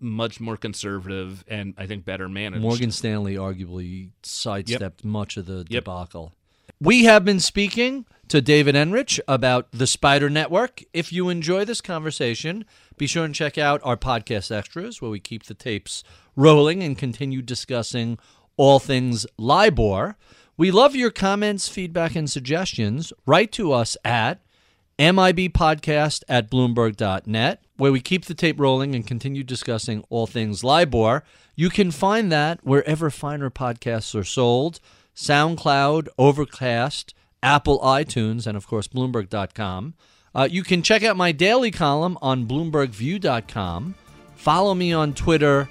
much more conservative and I think better managed. Morgan Stanley arguably sidestepped much of the Yep. debacle. We have been speaking to David Enrich about the Spider Network. If you enjoy this conversation, be sure and check out our podcast extras where we keep the tapes rolling and continue discussing all things LIBOR. We love your comments, feedback, and suggestions. Write to us at MIBpodcast at Bloomberg.net, where we keep the tape rolling and continue discussing all things LIBOR. You can find that wherever finer podcasts are sold SoundCloud, Overcast, Apple iTunes, and of course, Bloomberg.com. Uh, you can check out my daily column on BloombergView.com. Follow me on Twitter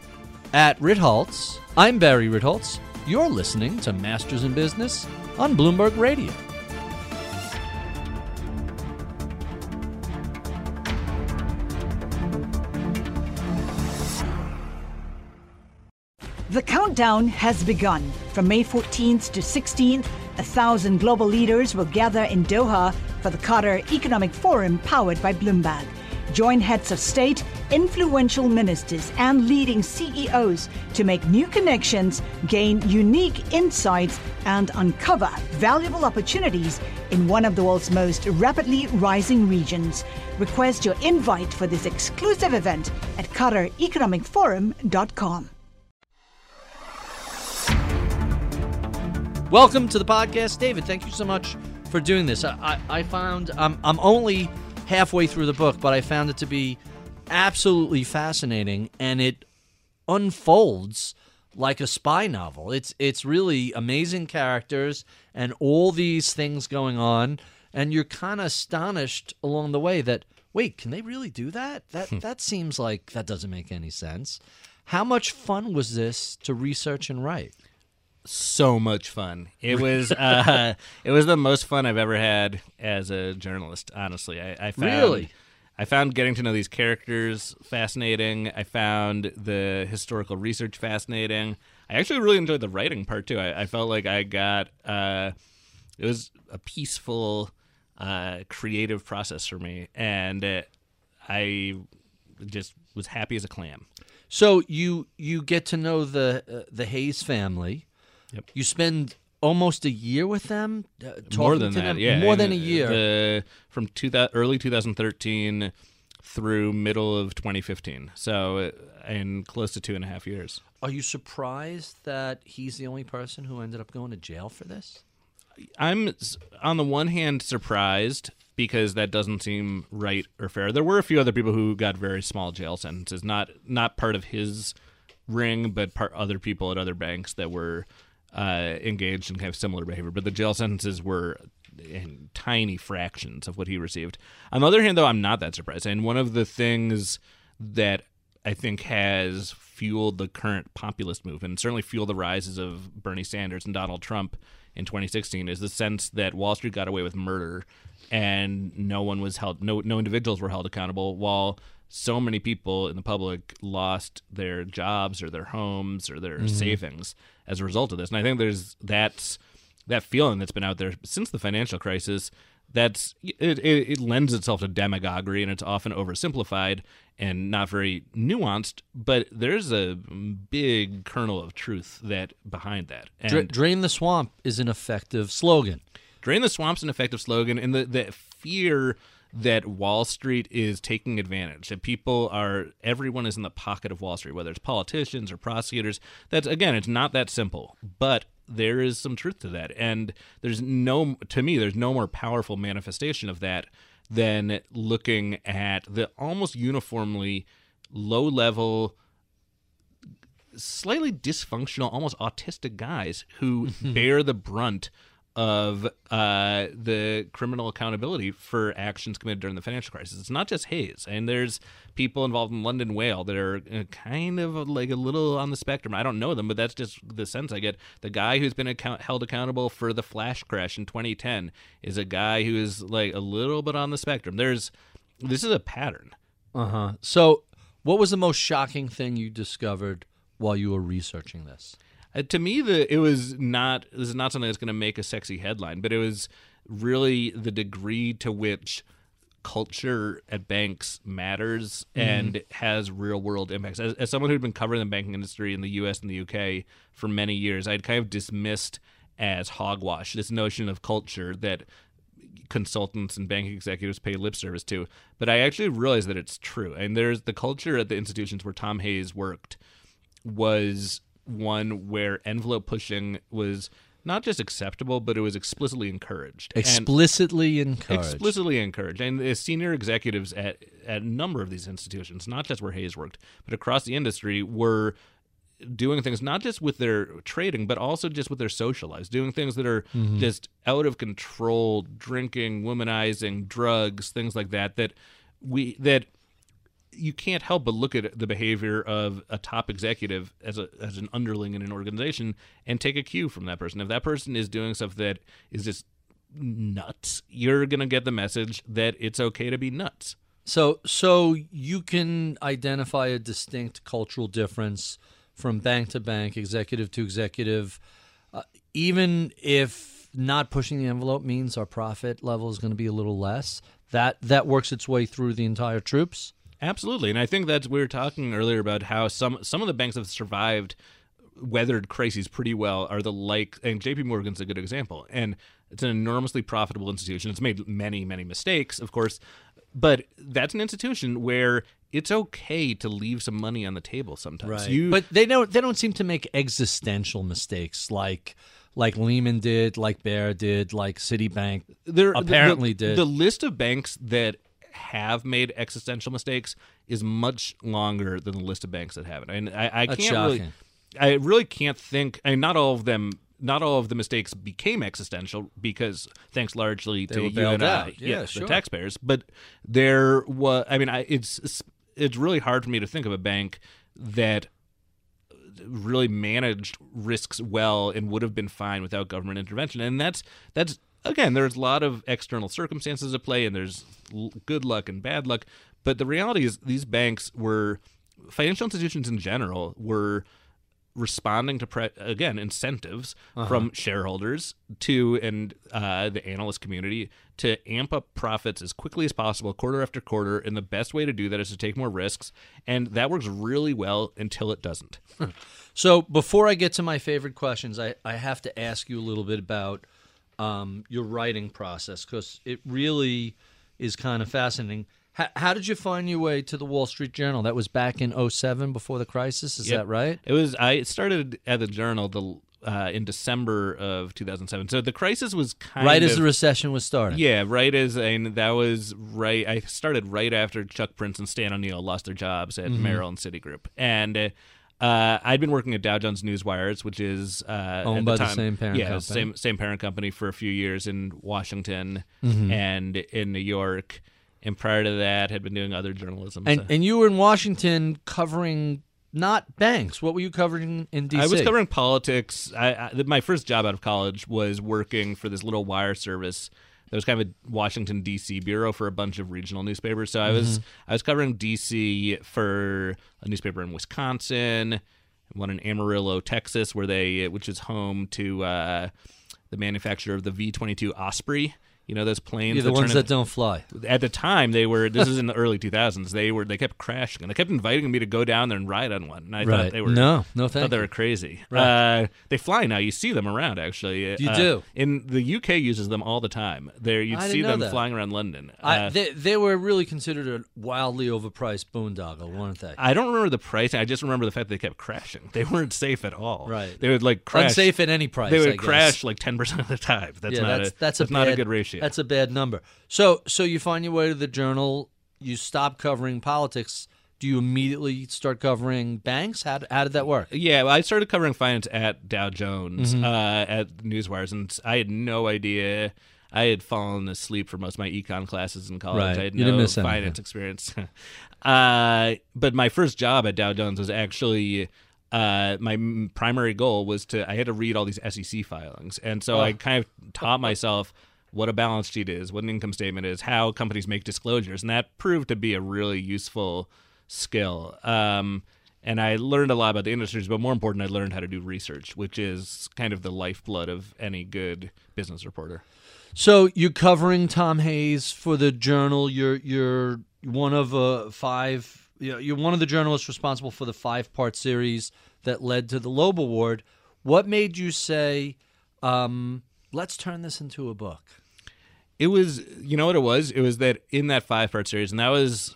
at Ritholtz. I'm Barry Ritholtz. You're listening to Masters in Business on Bloomberg Radio. The countdown has begun. From May 14th to 16th, a thousand global leaders will gather in Doha for the Qatar Economic Forum powered by Bloomberg. Join heads of state, influential ministers, and leading CEOs to make new connections, gain unique insights, and uncover valuable opportunities in one of the world's most rapidly rising regions. Request your invite for this exclusive event at QatarEconomicForum.com. Welcome to the podcast, David. Thank you so much for doing this. I, I, I found I'm, I'm only halfway through the book, but I found it to be absolutely fascinating, and it unfolds like a spy novel. It's it's really amazing characters and all these things going on, and you're kind of astonished along the way that wait, can they really do that? That hmm. that seems like that doesn't make any sense. How much fun was this to research and write? So much fun. It was uh, it was the most fun I've ever had as a journalist. Honestly, I, I found, Really? I found getting to know these characters fascinating. I found the historical research fascinating. I actually really enjoyed the writing part too. I, I felt like I got uh, it was a peaceful, uh, creative process for me, and uh, I just was happy as a clam. So you you get to know the uh, the Hayes family. Yep. You spend almost a year with them. Uh, more than to that, them? yeah. more And than a year. The, from two early 2013 through middle of 2015. So, uh, in close to two and a half years. Are you surprised that he's the only person who ended up going to jail for this? I'm on the one hand surprised because that doesn't seem right or fair. There were a few other people who got very small jail sentences, not not part of his ring, but part other people at other banks that were uh, engaged in kind of similar behavior. But the jail sentences were in tiny fractions of what he received. On the other hand, though, I'm not that surprised. And one of the things that I think has fueled the current populist movement, and certainly fueled the rises of Bernie Sanders and Donald Trump in 2016, is the sense that Wall Street got away with murder, and no one was held, no no individuals were held accountable, while so many people in the public lost their jobs or their homes or their mm-hmm. savings as a result of this. And I think there's that's that feeling that's been out there since the financial crisis that's it, it, it lends itself to demagoguery and it's often oversimplified and not very nuanced but there's a big kernel of truth that behind that and Dra- Drain the swamp is an effective slogan. Drain the swamp's an effective slogan, and the, the fear that Wall Street is taking advantage, that people are, everyone is in the pocket of Wall Street, whether it's politicians or prosecutors. That's, again, it's not that simple, but there is some truth to that. And there's no, to me, there's no more powerful manifestation of that than looking at the almost uniformly low level slightly dysfunctional, almost autistic guys who bear the brunt of uh, the criminal accountability for actions committed during the financial crisis. It's not just Hayes, and there's people involved in London Whale that are uh, kind of like a little on the spectrum. I don't know them, but that's just the sense I get. The guy who's been account- held accountable for the flash crash in 2010 is a guy who is like a little bit on the spectrum. There's this is a pattern. Uh huh. So, what was the most shocking thing you discovered while you were researching this? Uh, to me, the it was not this is not something that's going to make a sexy headline, but it was really the degree to which culture at banks matters and has real world impacts. As, as someone who'd been covering the banking industry in the U.S. and the U.K. for many years, I'd kind of dismissed as hogwash this notion of culture that consultants and bank executives pay lip service to. But I actually realized that it's true. And there's the culture at the institutions where Tom Hayes worked was one where envelope pushing was not just acceptable, but it was explicitly encouraged. And- Explicitly encouraged. explicitly encouraged. And the senior executives at, at a number of these institutions, not just where Hayes worked, but across the industry, were doing things not just with their trading, but also just with their social lives, doing things that are mm-hmm. just out of control, drinking, womanizing, drugs, things like that. That we that you can't help but look at the behavior of a top executive as a as an underling in an organization and take a cue from that person. If that person is doing stuff that is just nuts, you're gonna get the message that it's okay to be nuts. So, so you can identify a distinct cultural difference from bank to bank, executive to executive, uh, even if not pushing the envelope means our profit level is going to be a little less. that that works its way through the entire troops. Absolutely, and I think that we were talking earlier about how some some of the banks have survived weathered crises pretty well are the like and JP Morgan's a good example and it's an enormously profitable institution. It's made many many mistakes of course but that's an institution where it's okay to leave some money on the table sometimes. You- but they don't they don't seem to make existential mistakes like like Lehman did, like Bear did, like Citibank there apparently the, did. The list of banks that have made existential mistakes is much longer than the list of banks that haven't. And I, I can't really. I really can't think. I mean, not all of them. Not all of the mistakes became existential because thanks largely They to you and I, out. Yeah, the taxpayers. But there was. I mean, I, it's it's really hard for me to think of a bank that really managed risks well and would have been fine without government intervention. And that's that's again, there's a lot of external circumstances at play, and there's l- good luck and bad luck. But the reality is, these banks were financial institutions in general were responding to pre- again incentives from shareholders to and uh, the analyst community to amp up profits as quickly as possible quarter after quarter. And the best way to do that is to take more risks. And that works really well until it doesn't. So before I get to my favorite questions, I, I have to ask you a little bit about um, your writing process because it really is kind of fascinating. How, how did you find your way to the Wall Street Journal? That was back in 07 before the crisis. Is Yep. that right? It was I started at the Journal the uh, in December of 2007. So the crisis was kind of Right of as the recession was starting. yeah, right as and that was right. I started right after Chuck Prince and Stan O'Neill lost their jobs Mm-hmm. at Merrill and Citigroup, and. Uh, uh, I'd been working at Dow Jones Newswires, which is uh, Owned at by the time- same parent yeah, company. same same parent company for a few years in Washington Mm-hmm. and in New York, and prior to that, had been doing other journalism. And So- and you were in Washington covering not banks. What were you covering in D.C.? I was covering politics. I, I my first job out of college was working for this little wire service. That was kind of a Washington D.C. bureau for a bunch of regional newspapers. So I was I was covering D.C. for a newspaper in Wisconsin, one in Amarillo, Texas, where they which is home to uh, the manufacturer of the V twenty two Osprey. You know those planes. You're the that ones that don't fly. at the time they were this is in the early 2000s they were they kept crashing and they kept inviting me to go down there and ride on one and i Right. thought they were No, no, I thought they were crazy Right. uh, they fly now you see them around actually You Uh, do? in the uk uses them all the time there you see them that. flying around london I, Uh, they, they were really considered a wildly overpriced boondoggle, weren't they? I don't remember the price. I just remember the fact that they kept crashing. They weren't safe at all. Right. They would like crash. Unsafe at any price. They would I guess. crash like ten percent of the time. That's yeah, not that's a that's, a not a good ratio. That's a bad number. So so you find your way to the journal. You stop covering politics. Do you immediately start covering banks? How, how did that work? Yeah, well, I started covering finance at Dow Jones Mm-hmm. uh, at Newswires, and I had no idea. I had fallen asleep for most of my econ classes in college. Right. I had You didn't no miss anything. finance experience. uh, but my first job at Dow Jones was actually uh, my m- primary goal was to. I had to read all these SEC filings, and so I kind of taught myself what a balance sheet is, what an income statement is, how companies make disclosures, and that proved to be a really useful skill. Um, and I learned a lot about the industries, but more important, I learned how to do research, which is kind of the lifeblood of any good business reporter. So you're covering Tom Hayes for the Journal. You're you're one of uh, five. You're one of the journalists responsible for the five part series that led to the Loeb Award. What made you say, um, "Let's turn this into a book"? It was, you know what it was? It was that in that five part series, and that was,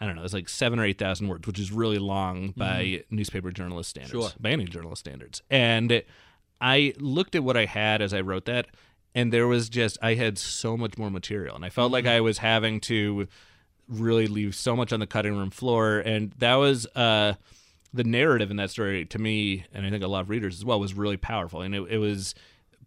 I don't know, it's like seven or 8,000 words, which is really long by newspaper journalist standards, Sure. by any journalist standards. And I looked at what I had as I wrote that, and there was just, I had so much more material. And I felt like I was having to really leave so much on the cutting room floor. And that was, uh, the narrative in that story to me, and I think a lot of readers as well, was really powerful. And it, it was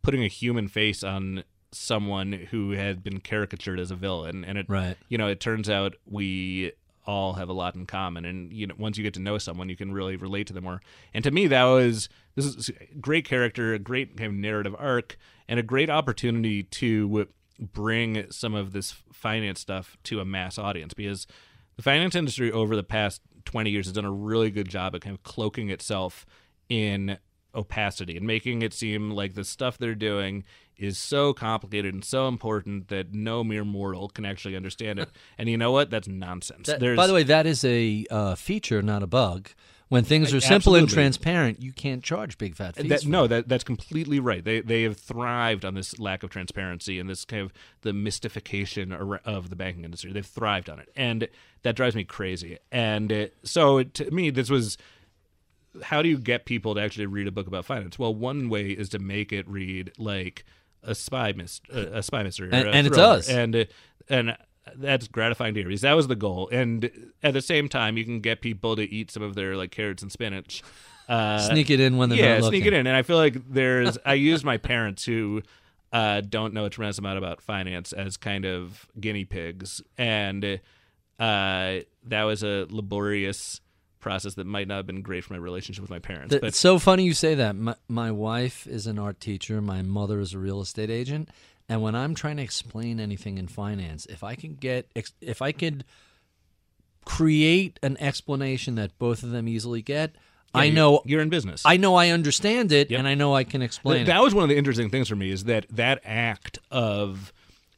putting a human face on someone who had been caricatured as a villain. And it, Right. you know, it turns out we all have a lot in common. And, you know, once you get to know someone, you can really relate to them more. And to me, that was, this is a great character, a great kind of narrative arc, and a great opportunity to bring some of this finance stuff to a mass audience because the finance industry over the past 20 years has done a really good job at kind of cloaking itself in opacity and making it seem like the stuff they're doing is so complicated and so important that no mere mortal can actually understand it. and you know what? That's nonsense. That- by the way, that is a uh, feature, not a bug. When things are simple and transparent, you can't charge big fat fees. That, no, it. that that's completely right. They they have thrived on this lack of transparency and this kind of the mystification of the banking industry. They've thrived on it, and that drives me crazy. And uh, so to me, this was how do you get people to actually read a book about finance? Well, one way is to make it read like a spy mis- uh, a spy mystery, And- a and it thriller. does. and and that's gratifying to hear because that was the goal. And at the same time, you can get people to eat some of their like carrots and spinach. Uh, Sneak it in when they're yeah, sneak it in. And I feel like there's I use my parents who uh, don't know a tremendous amount about finance as kind of guinea pigs, and uh, that was a laborious process that might not have been great for my relationship with my parents. But it's so funny you say that. My, my wife is an art teacher. My mother is a real estate agent. And when I'm trying to explain anything in finance, if I can get, if I could create an explanation that both of them easily get, I you- know, you're in business. I know I understand it, Yep. and I know I can explain Th- it. that was one of the interesting things for me is that that act of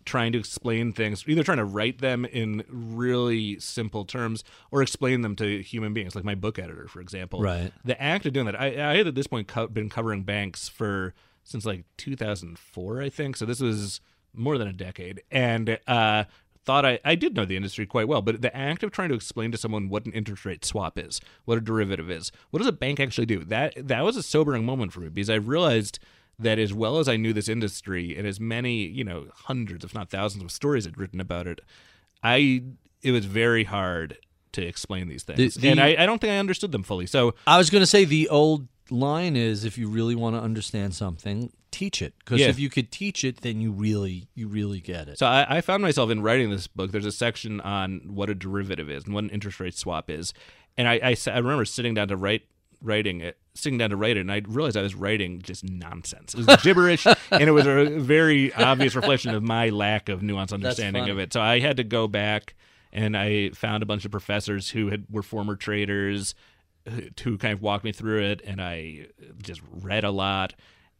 trying to explain things either trying to write them in really simple terms or explain them to human beings like my book editor for example Right. the act of doing that i, I had at this point co- been covering banks for since like 2004 i think so this was more than a decade and uh thought I, I did know the industry quite well, but the act of trying to explain to someone what an interest rate swap is, what a derivative is, what does a bank actually do? That that was a sobering moment for me because I realized that as well as I knew this industry and as many, you know, hundreds if not thousands of stories I'd written about it, I it was very hard to explain these things. the- and I, I don't think I understood them fully. So I was going to say the old line is if you really want to understand something, teach it. Because Yeah. if you could teach it, then you really, you really get it. So I, I found myself in writing this book. There's a section on what a derivative is and what an interest rate swap is, and I, I, I remember sitting down to write writing it, sitting down to write it, and I realized I was writing just nonsense. It was gibberish, and it was a very obvious reflection of my lack of nuanced understanding of it. So I had to go back and I found a bunch of professors who had were former traders who kind of walked me through it, and I just read a lot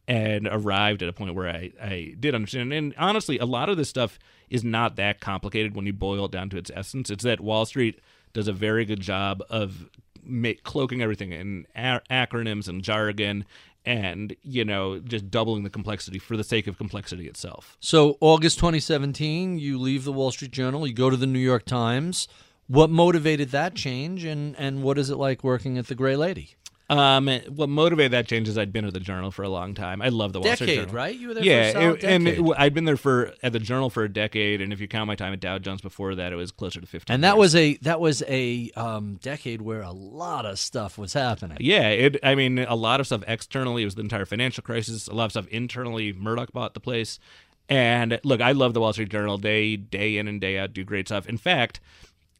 and arrived at a point where I, I did understand. And honestly, a lot of this stuff is not that complicated when you boil it down to its essence. It's that Wall Street does a very good job of ma- cloaking everything in a- acronyms and jargon and, you know, just doubling the complexity for the sake of complexity itself. So, August 2017, you leave the Wall Street Journal, you go to the New York Times. What motivated that change, and, and what is it like working at the Gray Lady? Um, what motivated that change is I'd been at the Journal for a long time. I love the Wall Street Journal. right? You were there yeah, for a solid it- and it- I'd been there for at the Journal for a decade, and if you count my time at Dow Jones before that, it was closer to fifteen. And that years. was a that was a um, decade where a lot of stuff was happening. Yeah, it. I mean, a lot of stuff externally it was the entire financial crisis. A lot of stuff internally, Murdoch bought the place. And look, I love the Wall Street Journal. They day in and day out do great stuff. In fact,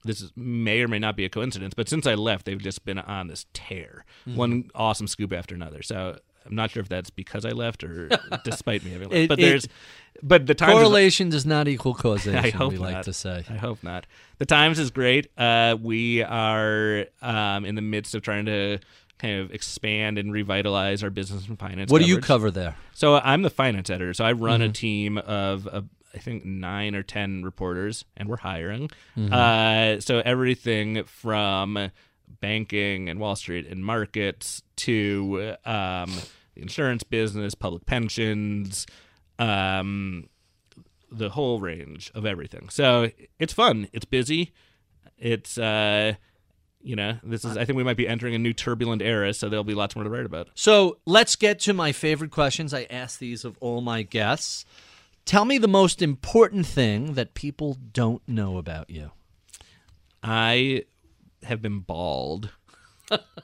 this is, may or may not be a coincidence, but since I left, they've just been on this tear, Mm-hmm. one awesome scoop after another. So I'm not sure if that's because I left or despite me having left. It- but it- there's, but the Times is- Correlation does not equal causation. I hope we not. like to say. I hope not. The Times is great. Uh, we are um, in the midst of trying to kind of expand and revitalize our business and finance. What do you cover there? So I'm the finance editor. So I run Mm-hmm. a team of uh, I think nine or ten reporters, and we're hiring. Mm-hmm. Uh, so everything from banking and Wall Street and markets to um, the insurance business, public pensions, um, the whole range of everything. So it's fun. It's busy. It's uh, you know, this is. I think we might be entering a new turbulent era, so there'll be lots more to write about. So let's get to my favorite questions. I ask these of all my guests. Tell me the most important thing that people don't know about you. I have been bald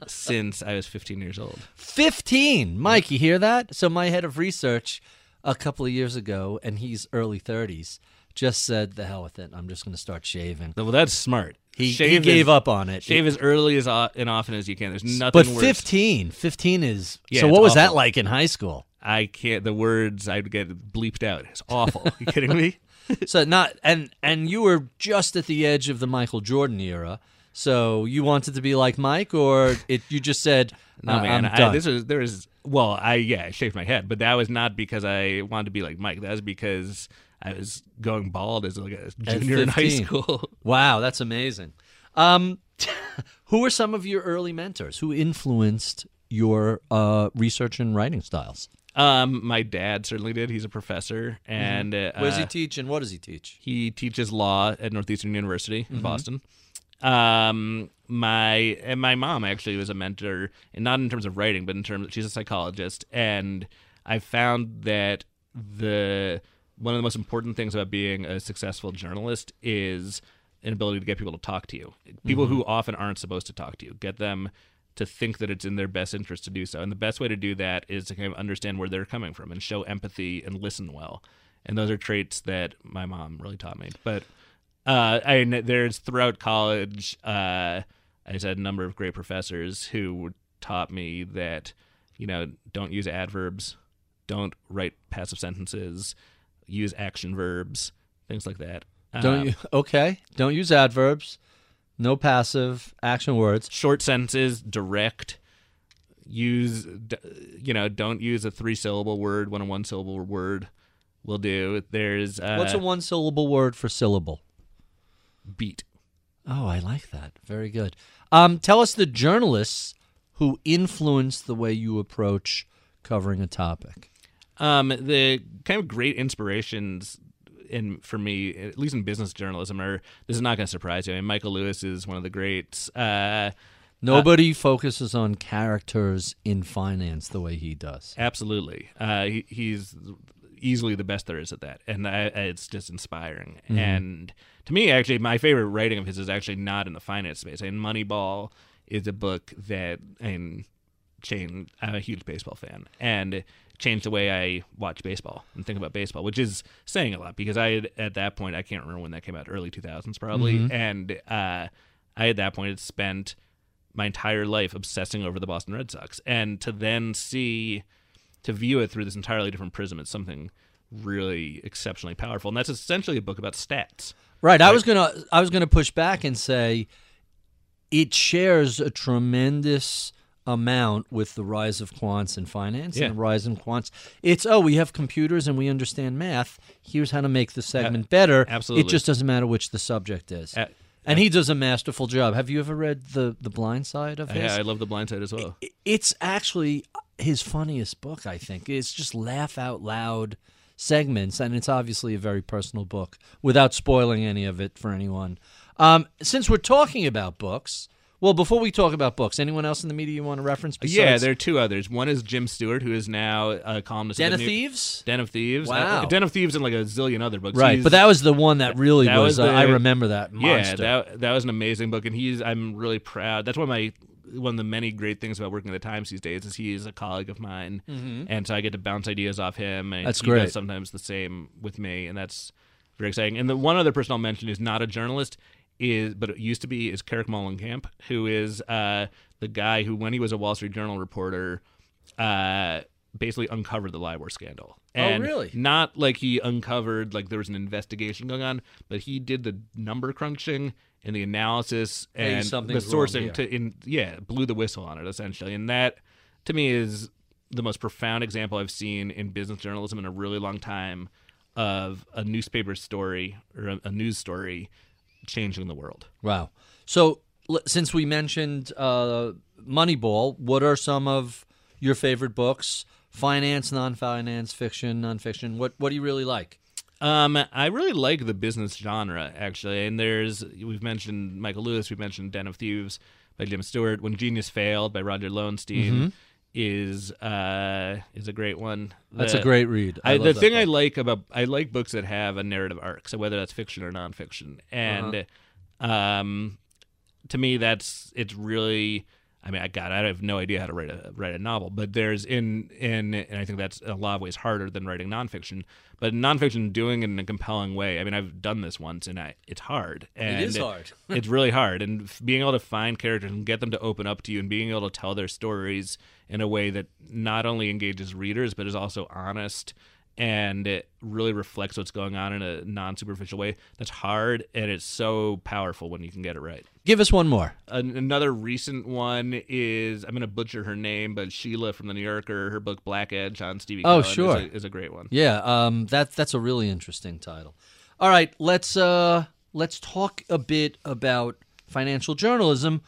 since I was 15 years old. 15. Mike, you hear that? So my head of research a couple of years ago, and he's early 30s, just said, the hell with it. I'm just going to start shaving. Well, that's smart. He, he Shave gave as, up on it. Shave as early as o- and often as you can. There's nothing but worse. 15. 15 is. Yeah, so it's what was that awful. like in high school? I can't. The words I'd get bleeped out. It's awful. you kidding me? so not and and you were just at the edge of the Michael Jordan era. So you wanted to be like Mike, or it you just said, No "Uh, man. I, this was there was Well, I yeah, I shaved my head, but that was not because I wanted to be like Mike. That was because I was going bald as like a junior in high school. Wow, that's amazing. Um, who were some of your early mentors? Who influenced your uh, research and writing styles? Um, my dad certainly did. He's a professor, and uh, Mm-hmm. Where's he teach and what does he teach? He teaches law at Northeastern University Mm-hmm. in Boston. Um, my and my mom actually was a mentor, and not in terms of writing, but in terms she's a psychologist, and I found that the one of the most important things about being a successful journalist is an ability to get people to talk to you. People who often aren't supposed to talk to you. Get them to think that it's in their best interest to do so. And the best way to do that is to kind of understand where they're coming from and show empathy and listen well. And those are traits that my mom really taught me. But uh, I kn- there's throughout college, uh, I had a number of great professors who taught me that, you know, don't use adverbs, don't write passive sentences, use action verbs, things like that. Don't Um, you? Okay. Don't use adverbs. No passive action words. short sentences, direct. Use, you know, don't use a three syllable word when a one syllable word will do. There's uh, What's a one syllable word for syllable? Beat. Oh, I like that. Very good. Um, tell us the journalists who influenced the way you approach covering a topic. Um, the kind of great inspirations in for me, at least in business journalism, are this is not going to surprise you. I mean, Michael Lewis is one of the greats. Uh, Nobody focuses on characters in finance the way he does. Absolutely, uh, he, he's easily the best there is at that, and I, it's just inspiring. And to me, actually, my favorite writing of his is actually not in the finance space. And Moneyball is a book that and changed. I'm a huge baseball fan, and changed the way I watch baseball and think about baseball, which is saying a lot because I had, at that point I can't remember when that came out, early 2000s probably, and uh, I at that point had spent my entire life obsessing over the Boston Red Sox, and to then see, to view it through this entirely different prism, it's something really exceptionally powerful. And that's essentially a book about stats. Right. I was gonna I was gonna push back and say it shares a tremendous amount with the rise of quants in finance Yeah. and the rise in quants. It's oh, we have computers and we understand math. Here's how to make the segment better. absolutely. It just doesn't matter which the subject is. And he does a masterful job. Have you ever read the the Blind Side of his? Yeah, I love The Blind Side as well. it's actually his funniest book, I think. It's just laugh out loud segments, and it's obviously a very personal book without spoiling any of it for anyone. Um, since we're talking about books, well, before we talk about books, anyone else in the media you want to reference? Besides Yeah, there are two others. One is Jim Stewart, who is now a columnist. Den the of New- Thieves? Den of Thieves. Wow. Uh, Den of Thieves and like a zillion other books. Right, He's- but that was the one that really that was. was uh, I remember that yeah, that that was an amazing book, and he's I'm really proud. That's one of my one of the many great things about working at the Times these days is he is a colleague of mine, and so I get to bounce ideas off him. And Mm-hmm. That's great. Sometimes the same with me, and that's very exciting. And the one other person I'll mention who's not a journalist is, but it used to be, is Carrick Mollenkamp, who is uh, the guy who, when he was a Wall Street Journal reporter, uh, basically uncovered the LIBOR scandal. And Oh, really? Not like he uncovered like there was an investigation going on, but he did the number crunching and the analysis and the wrong sourcing here. to in yeah blew the whistle on it essentially, and that to me is the most profound example I've seen in business journalism in a really long time of a newspaper story or a, a news story changing the world. Wow. So, l- since we mentioned uh, Moneyball, what are some of your favorite books? Finance, non-finance, fiction, non-fiction. What What do you really like? Um, I really like the business genre actually, and there's we've mentioned Michael Lewis, we've mentioned Den of Thieves by Jim Stewart, When Genius Failed by Roger Lowenstein is uh is a great one. That's a great read. I I, the thing I like about I like books that have a narrative arc, so whether that's fiction or nonfiction, and um, to me that's it's really. I mean, I God, I have no idea how to write a write a novel, but there's in in and I think that's in a lot of ways harder than writing nonfiction. But nonfiction, doing it in a compelling way. I mean, I've done this once, and I it's hard. And is hard. it's really hard, and being able to find characters and get them to open up to you, and being able to tell their stories in a way that not only engages readers but is also honest and it really reflects what's going on in a non-superficial way. That's hard, and it's so powerful when you can get it right. Give us one more. An- another recent one is I'm going to butcher her name, but Sheelah from the New Yorker. Her book Black Edge on Stevie. Oh, Cohen is sure. a- is a great one. Yeah, um, that that's a really interesting title. All right, let's uh, let's talk a bit about financial journalism.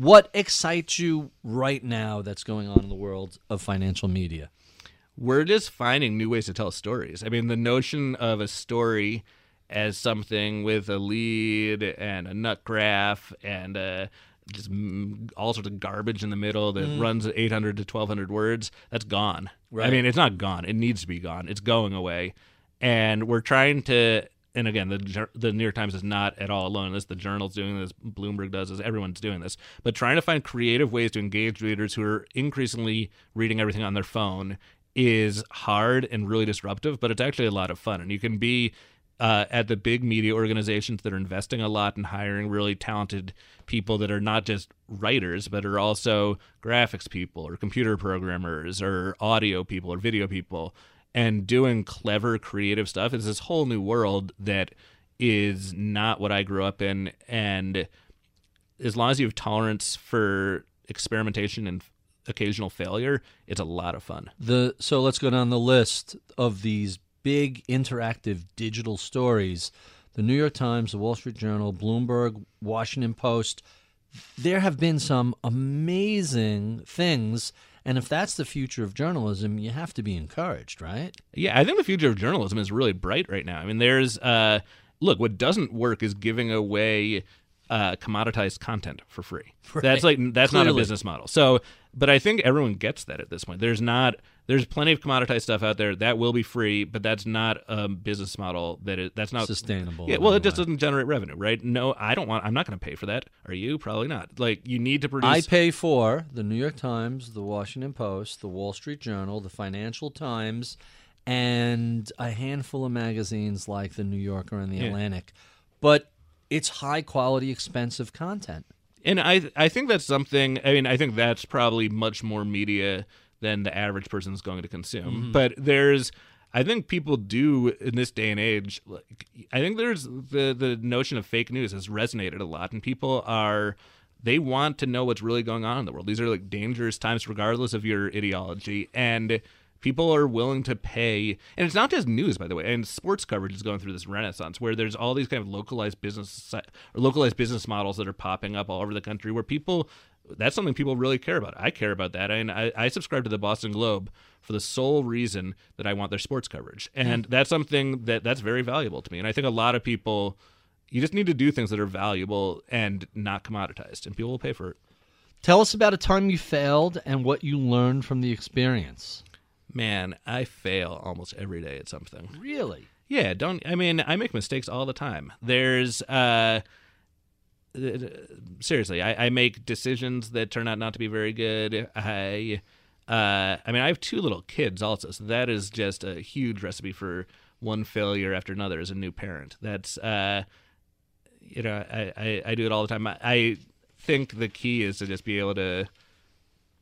What excites you right now that's going on in the world of financial media? we're just finding new ways to tell stories. I mean, the notion of a story as something with a lead and a nut graph and uh, just mm, all sorts of garbage in the middle that runs 800 to 1200 words, that's gone. right. I mean, it's not gone. It needs to be gone. It's going away. And we're trying to. And again, the the New York Times is not at all alone in this. The Journal's doing this. Bloomberg does this. Everyone's doing this. But trying to find creative ways to engage readers who are increasingly reading everything on their phone is hard and really disruptive, but it's actually a lot of fun. And you can be uh, at the big media organizations that are investing a lot and hiring really talented people that are not just writers, but are also graphics people or computer programmers or audio people or video people and doing clever, creative stuff. It's this whole new world that is not what I grew up in. And as long as you have tolerance for experimentation and occasional failure, it's a lot of fun. The so let's go down the list of these big interactive digital stories. The New York Times, the Wall Street Journal, Bloomberg, Washington Post. There have been some amazing things, and if that's the future of journalism, you have to be encouraged, right? Yeah, I think the future of journalism is really bright right now. I mean, there's uh, look, what doesn't work is giving away uh, commoditized content for free. That's like that's not a business model. So, but I think everyone gets that at this point. There's not there's plenty of commoditized stuff out there that will be free, but that's not a business model that is that's not Sustainable Yeah, well, it just doesn't generate revenue, right? No, I don't want. I'm not going to pay for that. Are you? Probably not. Like you need to produce. I pay for the New York Times, the Washington Post, the Wall Street Journal, the Financial Times, and a handful of magazines like the New Yorker and the Yeah. Atlantic. But it's high quality, expensive content. And I I think that's something. I mean, I think that's probably much more media than the average person is going to consume. Mm-hmm. But there's, I think people do in this day and age. Like, I think there's the the notion of fake news has resonated a lot, and people are they want to know what's really going on in the world. These are like dangerous times, regardless of your ideology, and people are willing to pay and it's not just news by the way and sports coverage is going through this renaissance where there's all these kind of localized business or localized business models that are popping up all over the country where people that's something people really care about i care about that and i, I subscribe to the boston globe for the sole reason that i want their sports coverage and that's something that that's very valuable to me and i think a lot of people you just need to do things that are valuable and not commoditized and people will pay for it Tell us about a time you failed and what you learned from the experience. man i fail almost every day at something Really? Yeah, don't. I mean, I make mistakes all the time. There's, uh, uh, seriously, I, I make decisions that turn out not to be very good. I, uh, I mean, I have two little kids also, so that is just a huge recipe for one failure after another as a new parent. That's, uh, you know, I, I, I do it all the time. I, I think the key is to just be able to,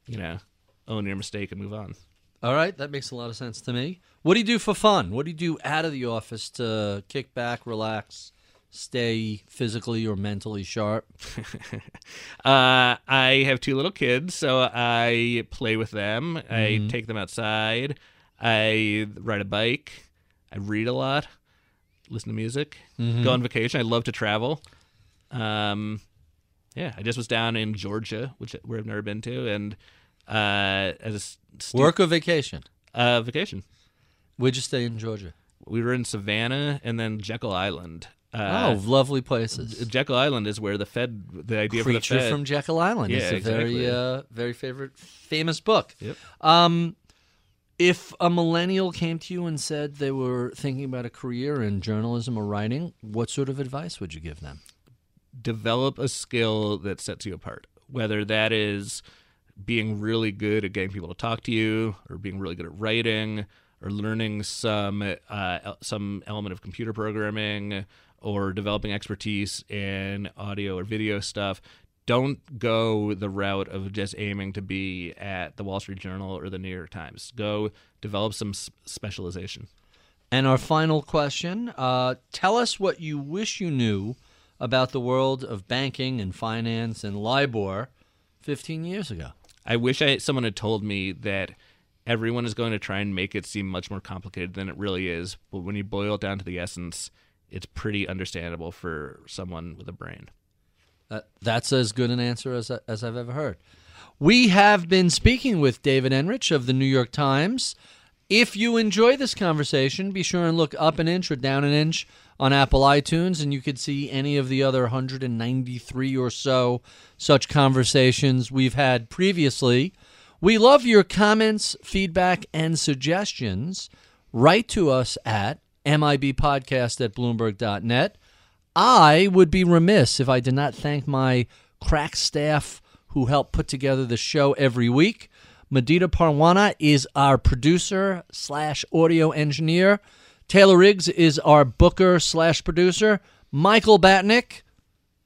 you know, own your mistake and move on. All right, that makes a lot of sense to me. What do you do for fun? What do you do out of the office to kick back, relax, stay physically or mentally sharp? Uh, I have two little kids, so I play with them. I take them outside. I ride a bike. I read a lot. Listen to music. Go on vacation. I love to travel. Um, yeah, I just was down in Georgia, which where I've never been to, and uh, as a stu- Work or vacation? uh, vacation. Where'd you stay in Georgia? We were in Savannah and then Jekyll Island. Oh, Uh, lovely places. Jekyll Island is where the Fed, the idea for the Creature Fed. from Jekyll Island. Yeah, it's a exactly. very, uh, very favorite, famous book. Yep. Um, if a millennial came to you and said they were thinking about a career in journalism or writing, what sort of advice would you give them? develop a skill that sets you apart. Whether that is being really good at getting people to talk to you, or being really good at writing, or learning some uh, some element of computer programming, or developing expertise in audio or video stuff. Don't go the route of just aiming to be at the Wall Street Journal or the New York Times. Go develop some s- specialization. And our final question uh, tell us what you wish you knew about the world of banking and finance and LIBOR 15 years ago. I wish I someone had told me that everyone is going to try and make it seem much more complicated than it really is. But when you boil it down to the essence, it's pretty understandable for someone with a brain. That, that's as good an answer as, as I've ever heard. We have been speaking with David Enrich of the New York Times. If you enjoy this conversation, be sure and look up an inch or down an inch on Apple iTunes, and you could see any of the other 193 or so such conversations we've had previously. We love your comments, feedback, and suggestions. Write to us at mibpodcast at bloomberg.net. I would be remiss if I did not thank my crack staff who help put together the show every week. Medina Parwana is our producer slash audio engineer. Taylor Riggs is our booker slash producer. Michael Batnick,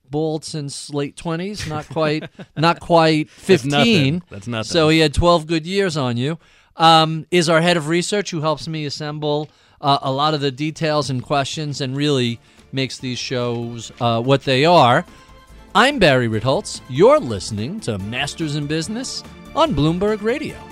bald since late twenties, not quite, not quite fifteen. That's nothing. That's nothing. So he had twelve good years on you. Um, is our head of research who helps me assemble uh, a lot of the details and questions and really makes these shows uh, what they are. I'm Barry Ritholtz. You're listening to Masters in Business on Bloomberg Radio.